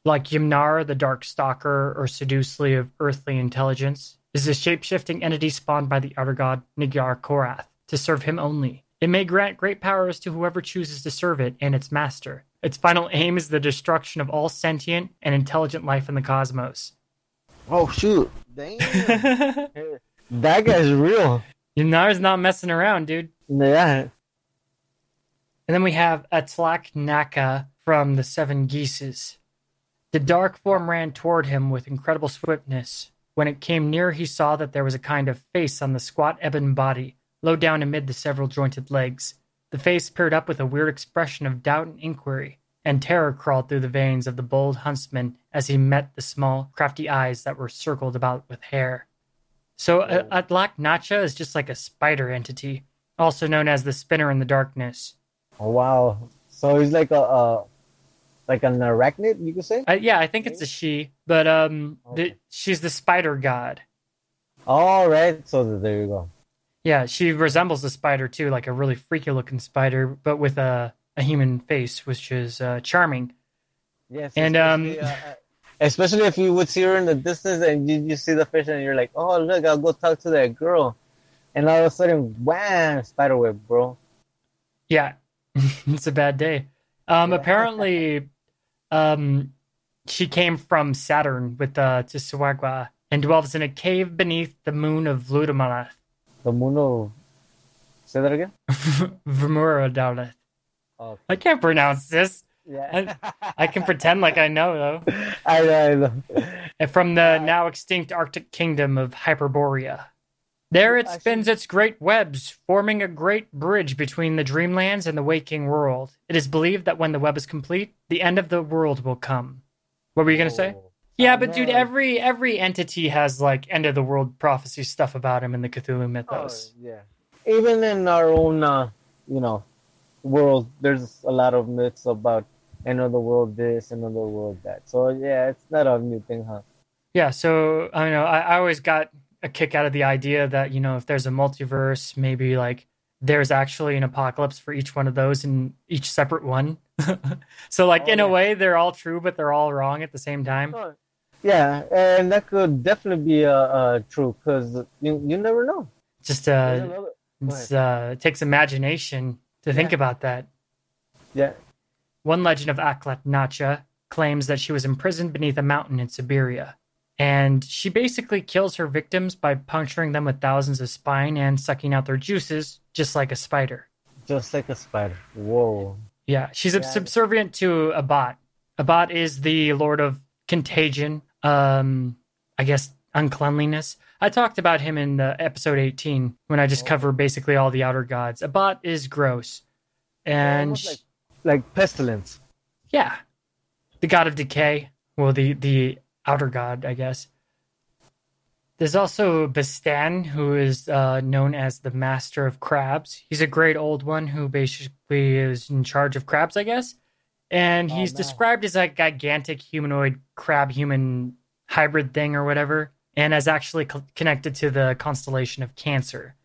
Like Ymnar, the Dark Stalker, or Sedusli of earthly intelligence, is a shape-shifting entity spawned by the outer god Nigjar Korath to serve him only. It may grant great powers to whoever chooses to serve it and its master. Its final aim is the destruction of all sentient and intelligent life in the cosmos. Oh shoot! Damn, that guy's real. Ymnar's not messing around, dude. Yeah. And then we have Atlach-Nacha from the Seven Geases. The dark form ran toward him with incredible swiftness. When it came near, he saw that there was a kind of face on the squat ebon body, low down amid the several jointed legs. The face peered up with a weird expression of doubt and inquiry, and terror crawled through the veins of the bold huntsman as he met the small, crafty eyes that were circled about with hair. So, uh, Atlach-Nacha is just like a spider entity, also known as the spinner in the darkness. Oh, wow. So he's like a, a like an arachnid, you could say? Uh, yeah, I think it's a she, but um, okay. the, she's the spider god. All right, so there you go. Yeah, she resembles a spider too, like a really freaky looking spider, but with a, a human face, which is uh, charming. Yes, and um, uh, especially if you would see her in the distance and you, you see the fish and you're like, oh look, I'll go talk to that girl, and all of a sudden, wham, spider web, bro. Yeah, it's a bad day. Um, apparently, um, she came from Saturn with uh, Tsuwagwa and dwells in a cave beneath the moon of Ludamalath. The moon of. Say that again? Vermuradalath. Okay. I can't pronounce this. Yeah. I, I, can pretend like I know, though. I know, I know. And from the now extinct Arctic kingdom of Hyperborea. There it spins its great webs, forming a great bridge between the dreamlands and the waking world. It is believed that when the web is complete, the end of the world will come. What were you gonna say? Oh, yeah, but dude, every every entity has like end of the world prophecy stuff about him in the Cthulhu mythos. Oh, yeah, even in our own, uh, you know, world, there's a lot of myths about end of the world this, end of the world that. So yeah, it's not a new thing, huh? Yeah. So I know I, I always got a kick out of the idea that you know if there's a multiverse, maybe like there's actually an apocalypse for each one of those in each separate one. so like oh, in yeah. a way they're all true, but they're all wrong at the same time. Yeah, and that could definitely be uh, uh true because you you never know. Just uh, it's, uh, it takes imagination to yeah. think about that. Yeah. One legend of Aklat Nacha claims that she was imprisoned beneath a mountain in Siberia. And she basically kills her victims by puncturing them with thousands of spine and sucking out their juices, just like a spider. Just like a spider. Whoa. Yeah, she's yeah. subservient to Abat. Abat is the lord of contagion, um, I guess uncleanliness. I talked about him in the episode 18 when I just oh. cover basically all the outer gods. Abat is gross. And like, like pestilence. Yeah. The god of decay. Well, the the outer god, I guess. There's also Bastan, who is uh, known as the Master of Crabs. He's a great old one who basically is in charge of crabs, I guess. And he's oh, described as a gigantic humanoid crab human hybrid thing or whatever, and is actually co- connected to the constellation of Cancer.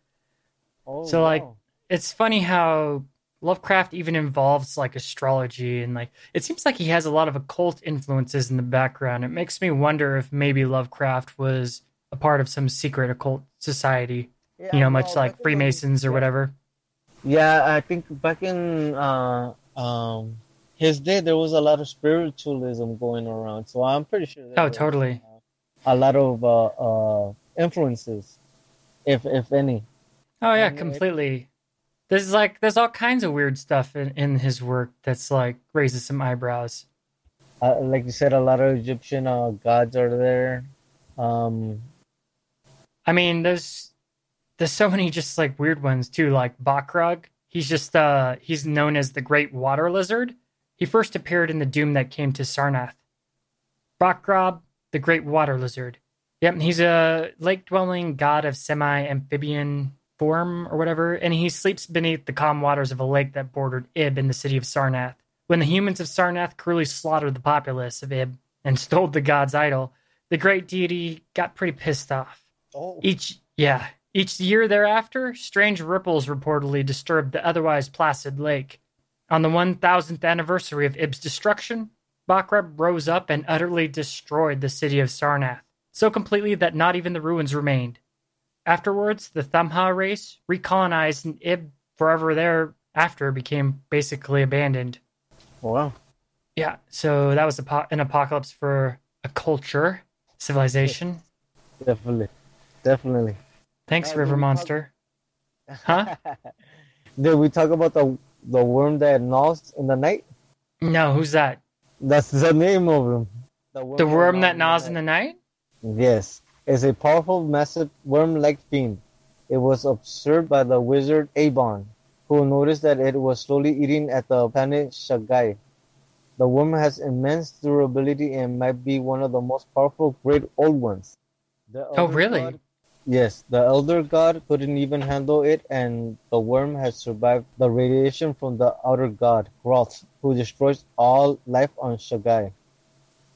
Oh, so, like, it's funny how Lovecraft even involves like astrology and like it seems like he has a lot of occult influences in the background. It makes me wonder if maybe Lovecraft was a part of some secret occult society, yeah, you know, much well, like Freemasons or yeah. whatever. Yeah, I think back in uh, um, his day, there was a lot of spiritualism going around. So I'm pretty sure. Oh, totally. uh, a lot of uh, uh, influences, if if any. Oh yeah, completely. There's like there's all kinds of weird stuff in, in his work that's like raises some eyebrows. Uh, like you said, a lot of Egyptian uh, gods are there. Um, I mean, there's there's so many just like weird ones too, like Bokrug. He's just uh he's known as the Great Water Lizard. He first appeared in the Doom that came to Sarnath. Bokrug, the Great Water Lizard. Yep, he's a lake-dwelling god of semi-amphibian form or whatever, and he sleeps beneath the calm waters of a lake that bordered Ib in the city of Sarnath. When the humans of Sarnath cruelly slaughtered the populace of Ib and stole the god's idol, the great deity got pretty pissed off. Oh, Each yeah, each year thereafter, strange ripples reportedly disturbed the otherwise placid lake. On the 1000th anniversary of Ib's destruction, Bokrug rose up and utterly destroyed the city of Sarnath, so completely that not even the ruins remained. Afterwards, the Thamha race recolonized and Ib forever thereafter became basically abandoned. wow. Yeah, so that was an apocalypse for a culture, civilization. Definitely. Definitely. Thanks, Uh, River did we talk- Monster. Huh? Did we talk about the the worm that gnaws in the night? No, who's that? That's the name of him. The worm that gnaws in the night? Yes, it's a powerful, massive worm-like fiend. It was observed by the wizard Abon, who noticed that it was slowly eating at the planet Shaggai. The worm has immense durability and might be one of the most powerful great old ones. Oh, really? god- yes, the elder god couldn't even handle it, and the worm has survived the radiation from the outer god, Ghroth, who destroys all life on Shaggai.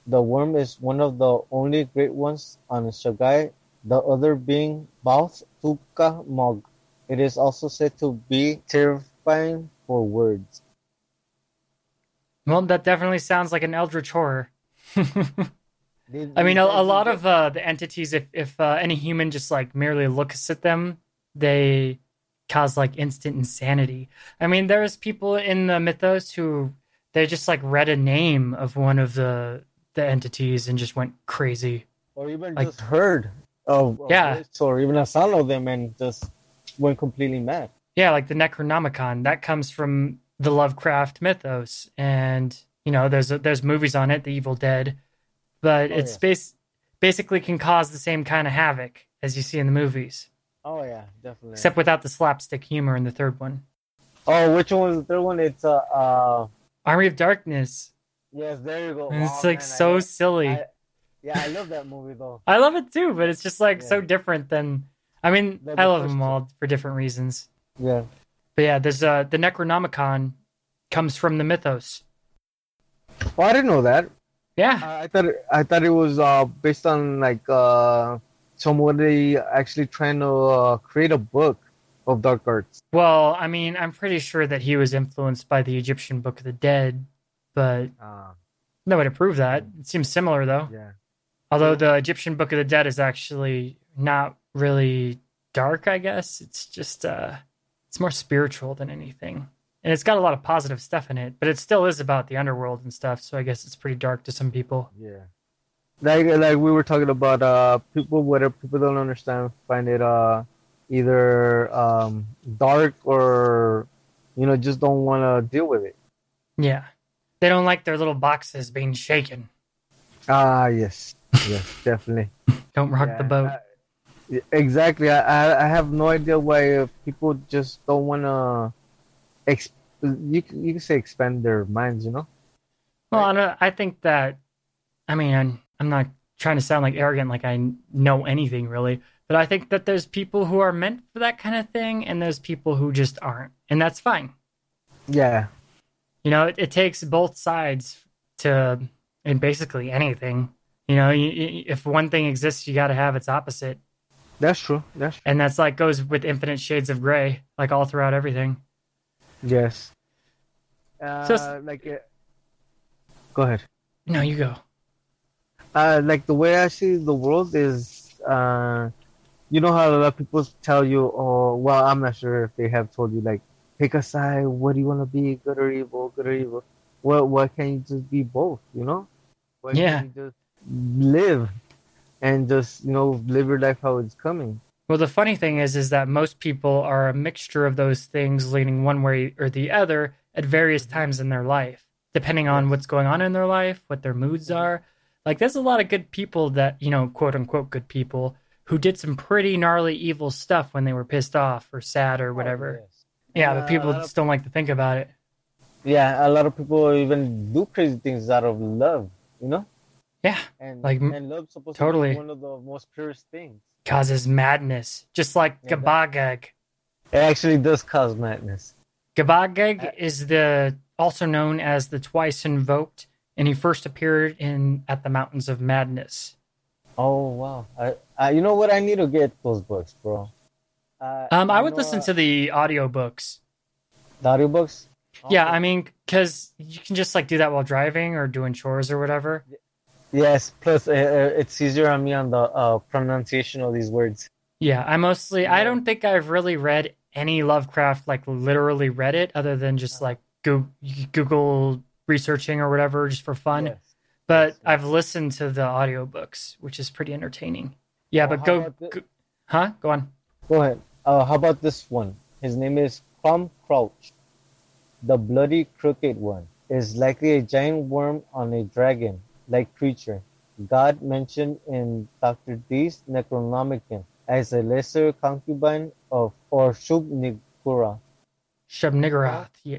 The worm is one of the only great ones on Shaggai, the other being Bauth Tuka Mog. It is also said to be terrifying for words. Well, that definitely sounds like an eldritch horror. I mean, a, a lot of uh, the entities, if if uh, any human just like merely looks at them, they cause like instant insanity. I mean, there's people in the mythos who they just like read a name of one of the the entities and just went crazy. or even like- just heard of, Yeah. it, or even a sound of them and just went completely mad. Yeah, like the Necronomicon that comes from the Lovecraft mythos, and you know, there's there's movies on it, The Evil Dead, but Oh, it's yeah. bas- basically can cause the same kind of havoc as you see in the movies, Oh yeah, definitely. except without the slapstick humor in the third one. oh, which one was the third one? It's uh, uh Army of Darkness. Yes, there you go. And it's like man, so love- silly. I- yeah, I love that movie though. I love it too, but it's just like so different than. I mean, The- I love them two. all for different reasons. Yeah. But yeah, there's uh the Necronomicon comes from the mythos. Oh, I didn't know that. Yeah, I, I thought it, I thought it was uh based on like uh somebody actually trying to uh, create a book of dark arts. Well, I mean, I'm pretty sure that he was influenced by the Egyptian Book of the Dead, but Uh, no way to prove that. It seems similar though. yeah. Although the Egyptian Book of the Dead is actually not really dark, I guess. It's just uh it's more spiritual than anything. And it's got a lot of positive stuff in it, but it still is about the underworld and stuff, so I guess it's pretty dark to some people. Yeah. Like like we were talking about uh people whatever people don't understand find it uh either um dark or you know just don't want to deal with it. Yeah. They don't like their little boxes being shaken. Ah yes. Yes, definitely. Don't rock Yeah, the boat. I- exactly. I, I have no idea why people just don't want to ex- you you can say expand their minds, you know? Well, I, don't, I think that, I mean, I'm, I'm not trying to sound like arrogant, like I know anything really, but I think that there's people who are meant for that kind of thing, and there's people who just aren't, and that's fine. Yeah. You know, it, it takes both sides to, in basically anything. You know, you, you, if one thing exists, you got to have its opposite, That's true. That's true. and that's like goes with infinite shades of gray, like all throughout everything. Yes. Uh, So- like uh, Go ahead. No, you go. uh, like the way I see the world is, uh, you know how a lot of people tell you, oh, well, I'm not sure if they have told you, like, pick a side. What do you want to be, good or evil? Good or evil? What? why can't you just be both? You know? Why Yeah. can't you just live and just you know live your life how it's coming? Well, the funny thing is, is that most people are a mixture of those things, leaning one way or the other at various times in their life, depending on what's going on in their life, what their moods are. Like, there's a lot of good people that you know, quote unquote, good people who did some pretty gnarly evil stuff when they were pissed off or sad or oh, whatever. Oh, yes. Yeah, Uh, but people a lot of- just don't like to think about it. Yeah, a lot of people even do crazy things out of love, you know? Yeah, And Like, and love's supposed totally. to be one of the most purest things. causes madness, just like Yeah, Gabagag. It actually does cause madness. Gabagag Uh, is the also known as the twice invoked, and he first appeared in at the Mountains of Madness. Oh wow! I, I you know what? I need to get those books, bro. Uh, Um, I would know, listen uh, to the audiobooks. the audiobooks. Yeah, I mean, because you can just like do that while driving or doing chores or whatever. yes. Plus, uh, uh, it's easier on me on the uh, pronunciation of these words. Yeah, I mostly I don't think I've really read any Lovecraft like literally read it other than just like go Google researching or whatever just for fun. Yes. But yes. I've listened to the audiobooks, which is pretty entertaining. Yeah, Oh, but go, the- go Huh? Go on. Go ahead. Uh, how about this one? His name is Crom Cruach. The bloody crooked one is likely a giant worm on a dragon-like creature. God mentioned in Dr. Dee's Necronomicon as a lesser concubine of or Shub-Niggurath. Shub-Niggurath. Yeah.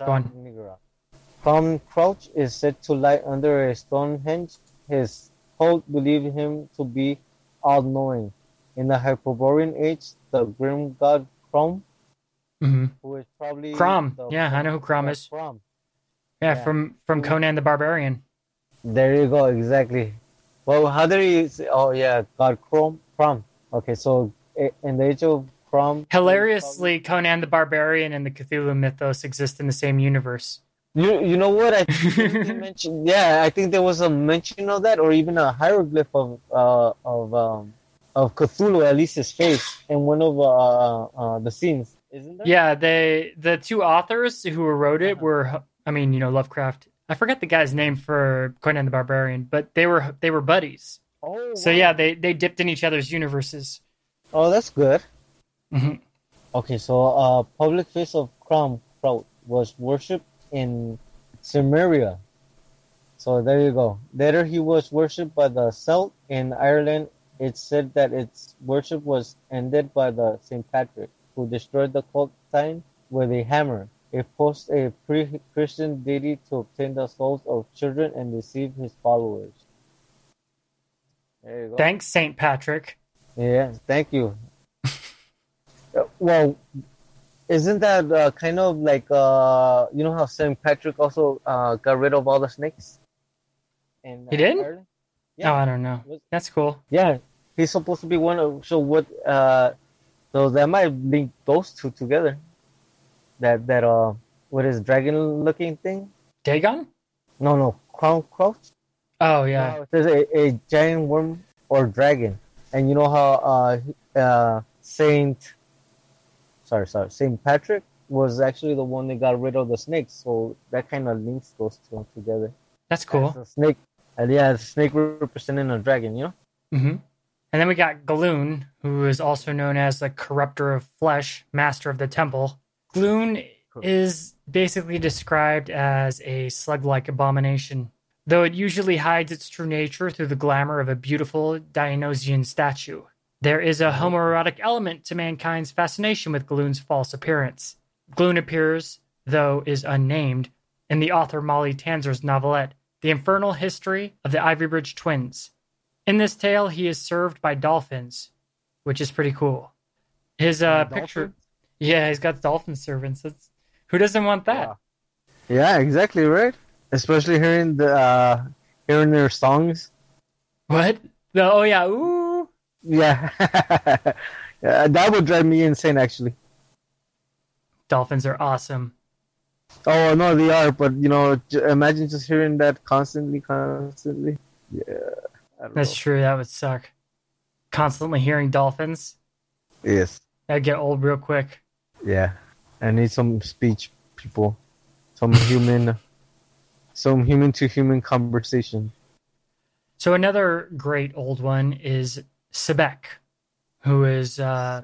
Go on. Shub-Niggurath. Crom Cruach is said to lie under a Stonehenge. His cult believed him to be all-knowing. In the Hyperborean age, the grim god Crom hmm who is probably Crom. Yeah, I know who Crom is. Crom. Yeah, Yeah. from from Conan the Barbarian. There you go, exactly. Well, how did he say? Oh yeah, God Crom. Crom. Okay, so in the age of Crom, Hilariously, Conan the Barbarian and the Cthulhu mythos exist in the same universe. you you know what I mentioned? Yeah, I think there was a mention of that, or even a hieroglyph of uh of um of Cthulhu, at least his face, in one of uh, uh the scenes, isn't there? Yeah, they the two authors who wrote it Uh-huh. were I mean, you know, Lovecraft. I forget the guy's name for Conan the Barbarian, but they were they were buddies. Oh, So wow. yeah, they they dipped in each other's universes. Oh, that's good. Mhm. Okay, so uh, public face of Crom Cruach was worshipped in Cimmeria. So there you go. Later, he was worshipped by the Celt in Ireland. It's said that its worship was ended by the Saint Patrick, who destroyed the cult sign with a hammer. It posed a pre-Christian deity to obtain the souls of children and deceive his followers. There you go. Thanks, Saint Patrick. Yeah, thank you. Well, isn't that uh, kind of like uh, you know how St. Patrick also uh, got rid of all the snakes? He uh, did? Ireland? Oh, I don't know. Was- That's cool. Yeah, he's supposed to be one of. So what? Uh, so that might link those two together. That that uh, what is dragon looking thing? Dagon? No, no, crown crouch. Oh yeah. No, there's a, a giant worm or dragon, and you know how uh, uh, Saint, sorry, sorry, Saint Patrick was actually the one that got rid of the snakes, so that kind of links those two together. That's cool. Snake, and yeah, snake representing a dragon, you know. hmm And then we got Gloon, who is also known as the corruptor of flesh, master of the temple. Gloon is basically described as a slug like abomination, though it usually hides its true nature through the glamour of a beautiful Dionysian statue. There is a homoerotic element to mankind's fascination with Gloon's false appearance. Gloon appears, though is unnamed, in the author Molly Tanzer's novelette, The Infernal History of the Ivory Bridge Twins. In this tale, he is served by dolphins, which is pretty cool. His uh, picture, yeah, he's got dolphin servants. It's, who doesn't want that? Wow. Yeah, exactly right. Especially hearing the uh, hearing their songs. What? The, oh yeah, ooh. Yeah, yeah, that would drive me insane. Actually. Dolphins are awesome. Oh no, they are. But you know, j- imagine just hearing that constantly, constantly. Yeah, That's know. true. That would suck. Constantly hearing dolphins, Yes. that'd get old real quick. Yeah. I need some speech, people. Some human, some human to human conversation. So another great old one is Sebek, who is uh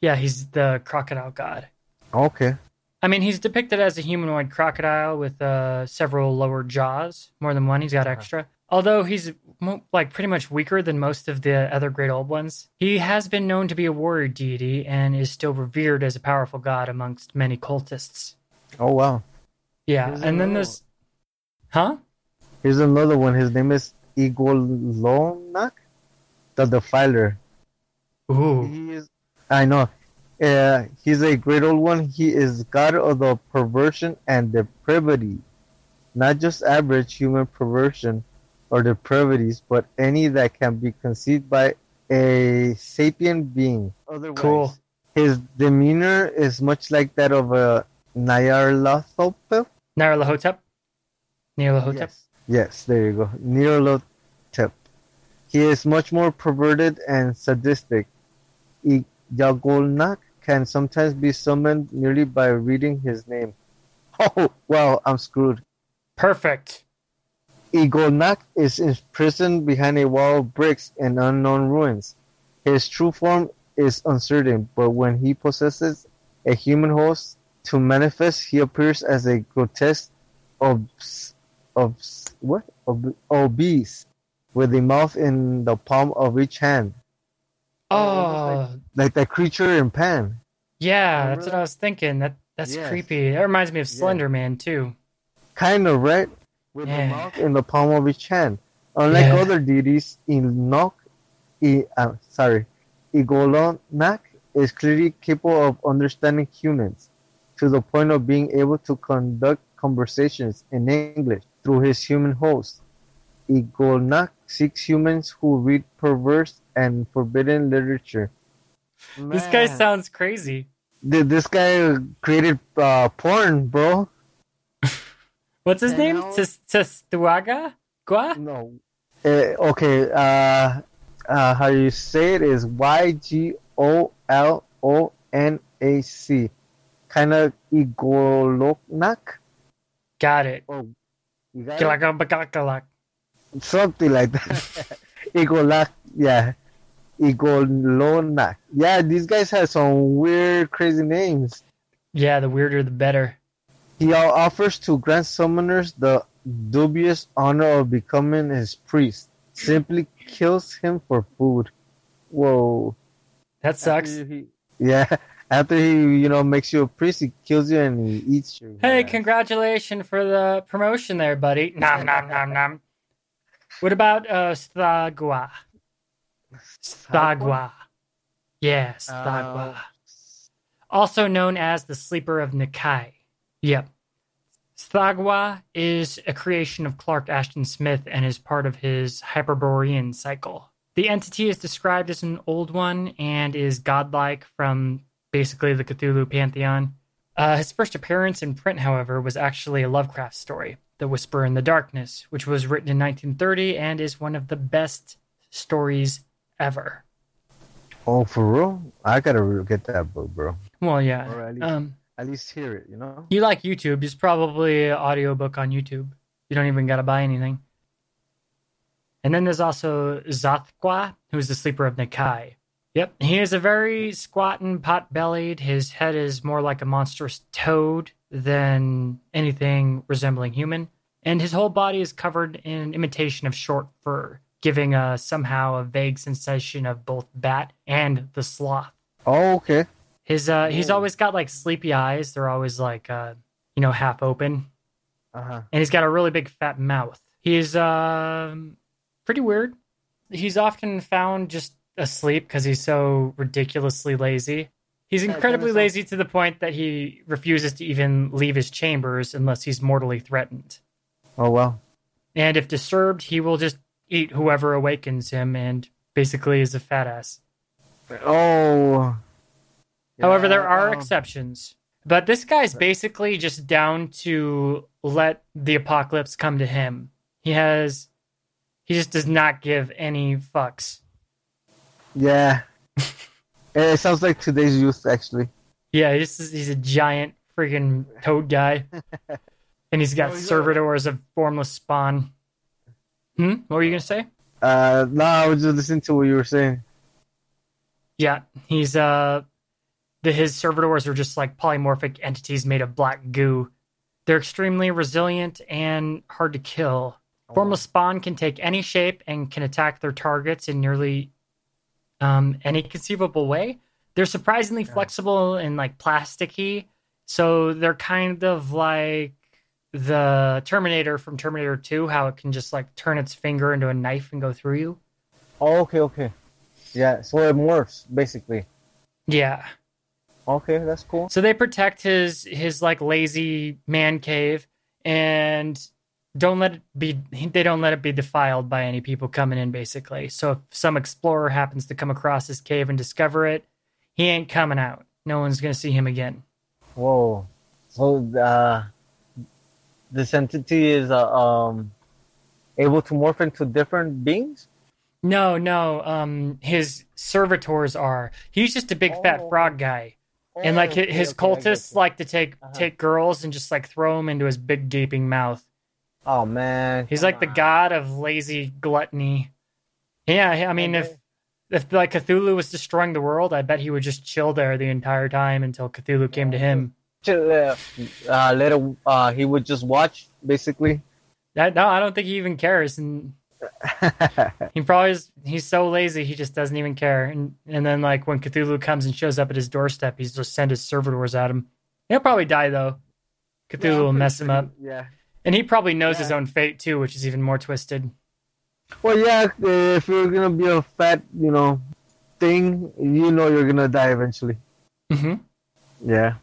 yeah, he's the crocodile god. Okay. I mean, he's depicted as a humanoid crocodile with uh, several lower jaws, more than one. He's got Uh-huh. extra. Although he's mo- like pretty much weaker than most of the other great old ones, he has been known to be a warrior deity and is still revered as a powerful god amongst many cultists. Oh wow. Yeah, Here's and then there's, huh? Here's another one. His name is Y'golonac, the Defiler. Ooh, He is. I know. Uh, he's a great old one. He is god of the perversion and depravity, not just average human perversion or depravities, but any that can be conceived by a sapient being. Otherwise, Cool. His demeanor is much like that of a Nyarlathotep. Nyarlathotep. Nyarlathotep. Yes. Yes, there you go. Nyarlathotep. He is much more perverted and sadistic. Yagolnak can sometimes be summoned merely by reading his name. Oh, well, I'm screwed. Perfect. Igolnak is imprisoned behind a wall of bricks in unknown ruins. His true form is uncertain, but when he possesses a human host to manifest, he appears as a grotesque, obs, obs, what? Ob, obese, with a mouth in the palm of each hand, Oh, like that creature in Pan. yeah, Remember that's what? I was thinking. That that's Yes. creepy. That reminds me of Yeah. Slender Man too. Kind of, right? With Yeah. the mouth in the palm of each hand. Unlike Yeah. other deities, Enoch, I, uh, sorry, Y'golonac is clearly capable of understanding humans to the point of being able to conduct conversations in English through his human host. Igolnak seeks humans who read perverse and forbidden literature. This guy sounds crazy. th- This guy created uh, porn, bro. What's his name? now- Tis- Tistuaga? Gua? No. Uh, okay. Uh, uh, how you say it is Y G O L O N A C. Kind of Igoloknak. Got it. Oh, you got it? Something like that. Igolak. Yeah. Y'golonac. Yeah, these guys have some weird, crazy names. Yeah, the weirder the better. He offers to grant summoners the dubious honor of becoming his priest. Simply kills him for food. Whoa. That sucks. After he- yeah. After he, you know, makes you a priest, he kills you and he eats you. Hey, congratulations for the promotion there, buddy. Nom nom nom nom. What about uh Stagua? Stagua. Yeah, Stagua. Uh, also known as the Sleeper of N'kai. Yep. Stagua is a creation of Clark Ashton Smith and is part of his Hyperborean cycle. The entity is described as an old one and is godlike from basically the Cthulhu pantheon. Uh, his first appearance in print, however, was actually a Lovecraft story, The Whisper in the Darkness, which was written in 1930 and is one of the best stories ever. Oh, for real? I gotta re- get that book, bro. Well, yeah. Or at least, Um, at least hear it, you know? You like YouTube? There's probably an audiobook on YouTube. You don't even got to buy anything. And then there's also Zathqua, who's the sleeper of N'kai. Yep, he is a very squat and pot-bellied. His head is more like a monstrous toad than anything resembling human, and his whole body is covered in an imitation of short fur, giving uh, somehow a vague sensation of both bat and the sloth. Oh, okay. His uh, he's always got like sleepy eyes. They're always like uh, you know, half open, Uh huh. and he's got a really big fat mouth. He's um pretty weird. He's often found just asleep because he's so ridiculously lazy. He's incredibly lazy to the point that he refuses to even leave his chambers unless he's mortally threatened. Oh, well. And if disturbed, he will just eat whoever awakens him and basically is a fat ass. Oh. However, there are um, exceptions. But this guy's basically just down to let the apocalypse come to him. He has he just does not give any fucks. Yeah. it sounds like today's youth, actually. Yeah, he's he's a giant freaking toad guy. and he's got Oh, he's servitors of formless spawn. Hmm? What were you gonna say? Uh, no, I was just listening to what you were saying. Yeah, he's uh the his servitors are just like polymorphic entities made of black goo. They're extremely resilient and hard to kill. Formless spawn can take any shape and can attack their targets in nearly um, any conceivable way. They're surprisingly Yeah. flexible and like plasticky, so they're kind of like the Terminator from Terminator 2, how it can just like turn its finger into a knife and go through you. Oh, okay, okay. Yeah, so it morphs basically. Yeah. Okay, that's cool. So they protect his his like lazy man cave and don't let it be they don't let it be defiled by any people coming in basically. So if some explorer happens to come across his cave and discover it, he ain't coming out. No one's going to see him again. Whoa. So uh, this entity is uh, um able to morph into different beings. No, no, um his servitors are. He's just a big fat Oh. frog guy. And like Okay, hi- his okay, cultists like to take Uh-huh. take girls and just like throw them into his big gaping mouth. Oh man. He's like the god of lazy gluttony. Yeah, I mean, if Okay. if like Cthulhu was destroying the world, I bet he would just chill there the entire time until Cthulhu came to him. Chill, uh, it, uh, he would just watch basically. That no, I don't think he even cares, and he probably is. He's so lazy, he just doesn't even care. And and then like when Cthulhu comes and shows up at his doorstep, he's just send his servitors at him. He'll probably die though. Cthulhu will mess him up, Yeah. and he probably knows his own fate too, which is even more twisted. Well, yeah. If you're gonna be a fat, you know, thing, you know you're gonna die eventually. hmm Yeah.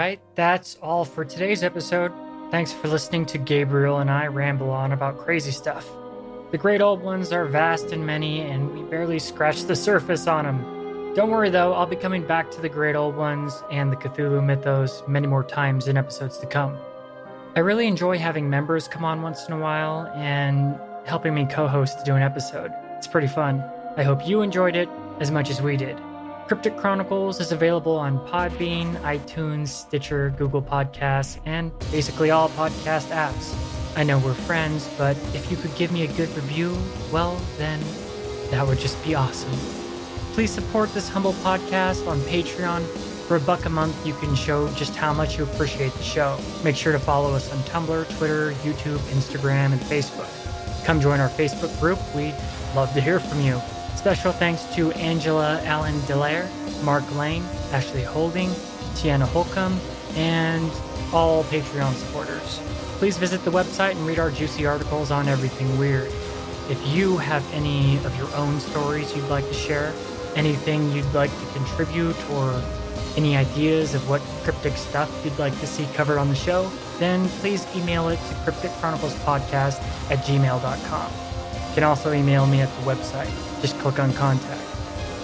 Right, that's all for today's episode. Thanks for listening to Gabriel and I ramble on about crazy stuff. The great old ones are vast and many, and we barely scratched the surface on them. Don't worry though, I'll be coming back to the great old ones and the Cthulhu mythos many more times in episodes to come. I really enjoy having members come on once in a while and helping me co host to do an episode. It's pretty fun. I hope you enjoyed it as much as we did. Cryptic Chronicles is available on Podbean, iTunes, Stitcher, Google Podcasts, and basically all podcast apps. I know we're friends, but if you could give me a good review, well, then that would just be awesome. Please support this humble podcast on Patreon. For a buck a month, you can show just how much you appreciate the show. Make sure to follow us on Tumblr, Twitter, YouTube, Instagram, and Facebook. Come join our Facebook group. We'd love to hear from you. Special thanks to Angela Allen Delaire, Mark Lane, Ashley Holding, Tiana Holcomb, and all Patreon supporters. Please visit the website and read our juicy articles on everything weird. If you have any of your own stories you'd like to share, anything you'd like to contribute, or any ideas of what cryptic stuff you'd like to see covered on the show, then please email it to crypticchroniclespodcast at gmail.com. You can also email me at the website. Just click on contact.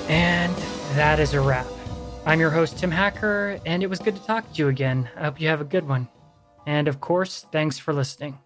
And that is a wrap. I'm your host, Tim Hacker, and it was good to talk to you again. I hope you have a good one. And of course, thanks for listening.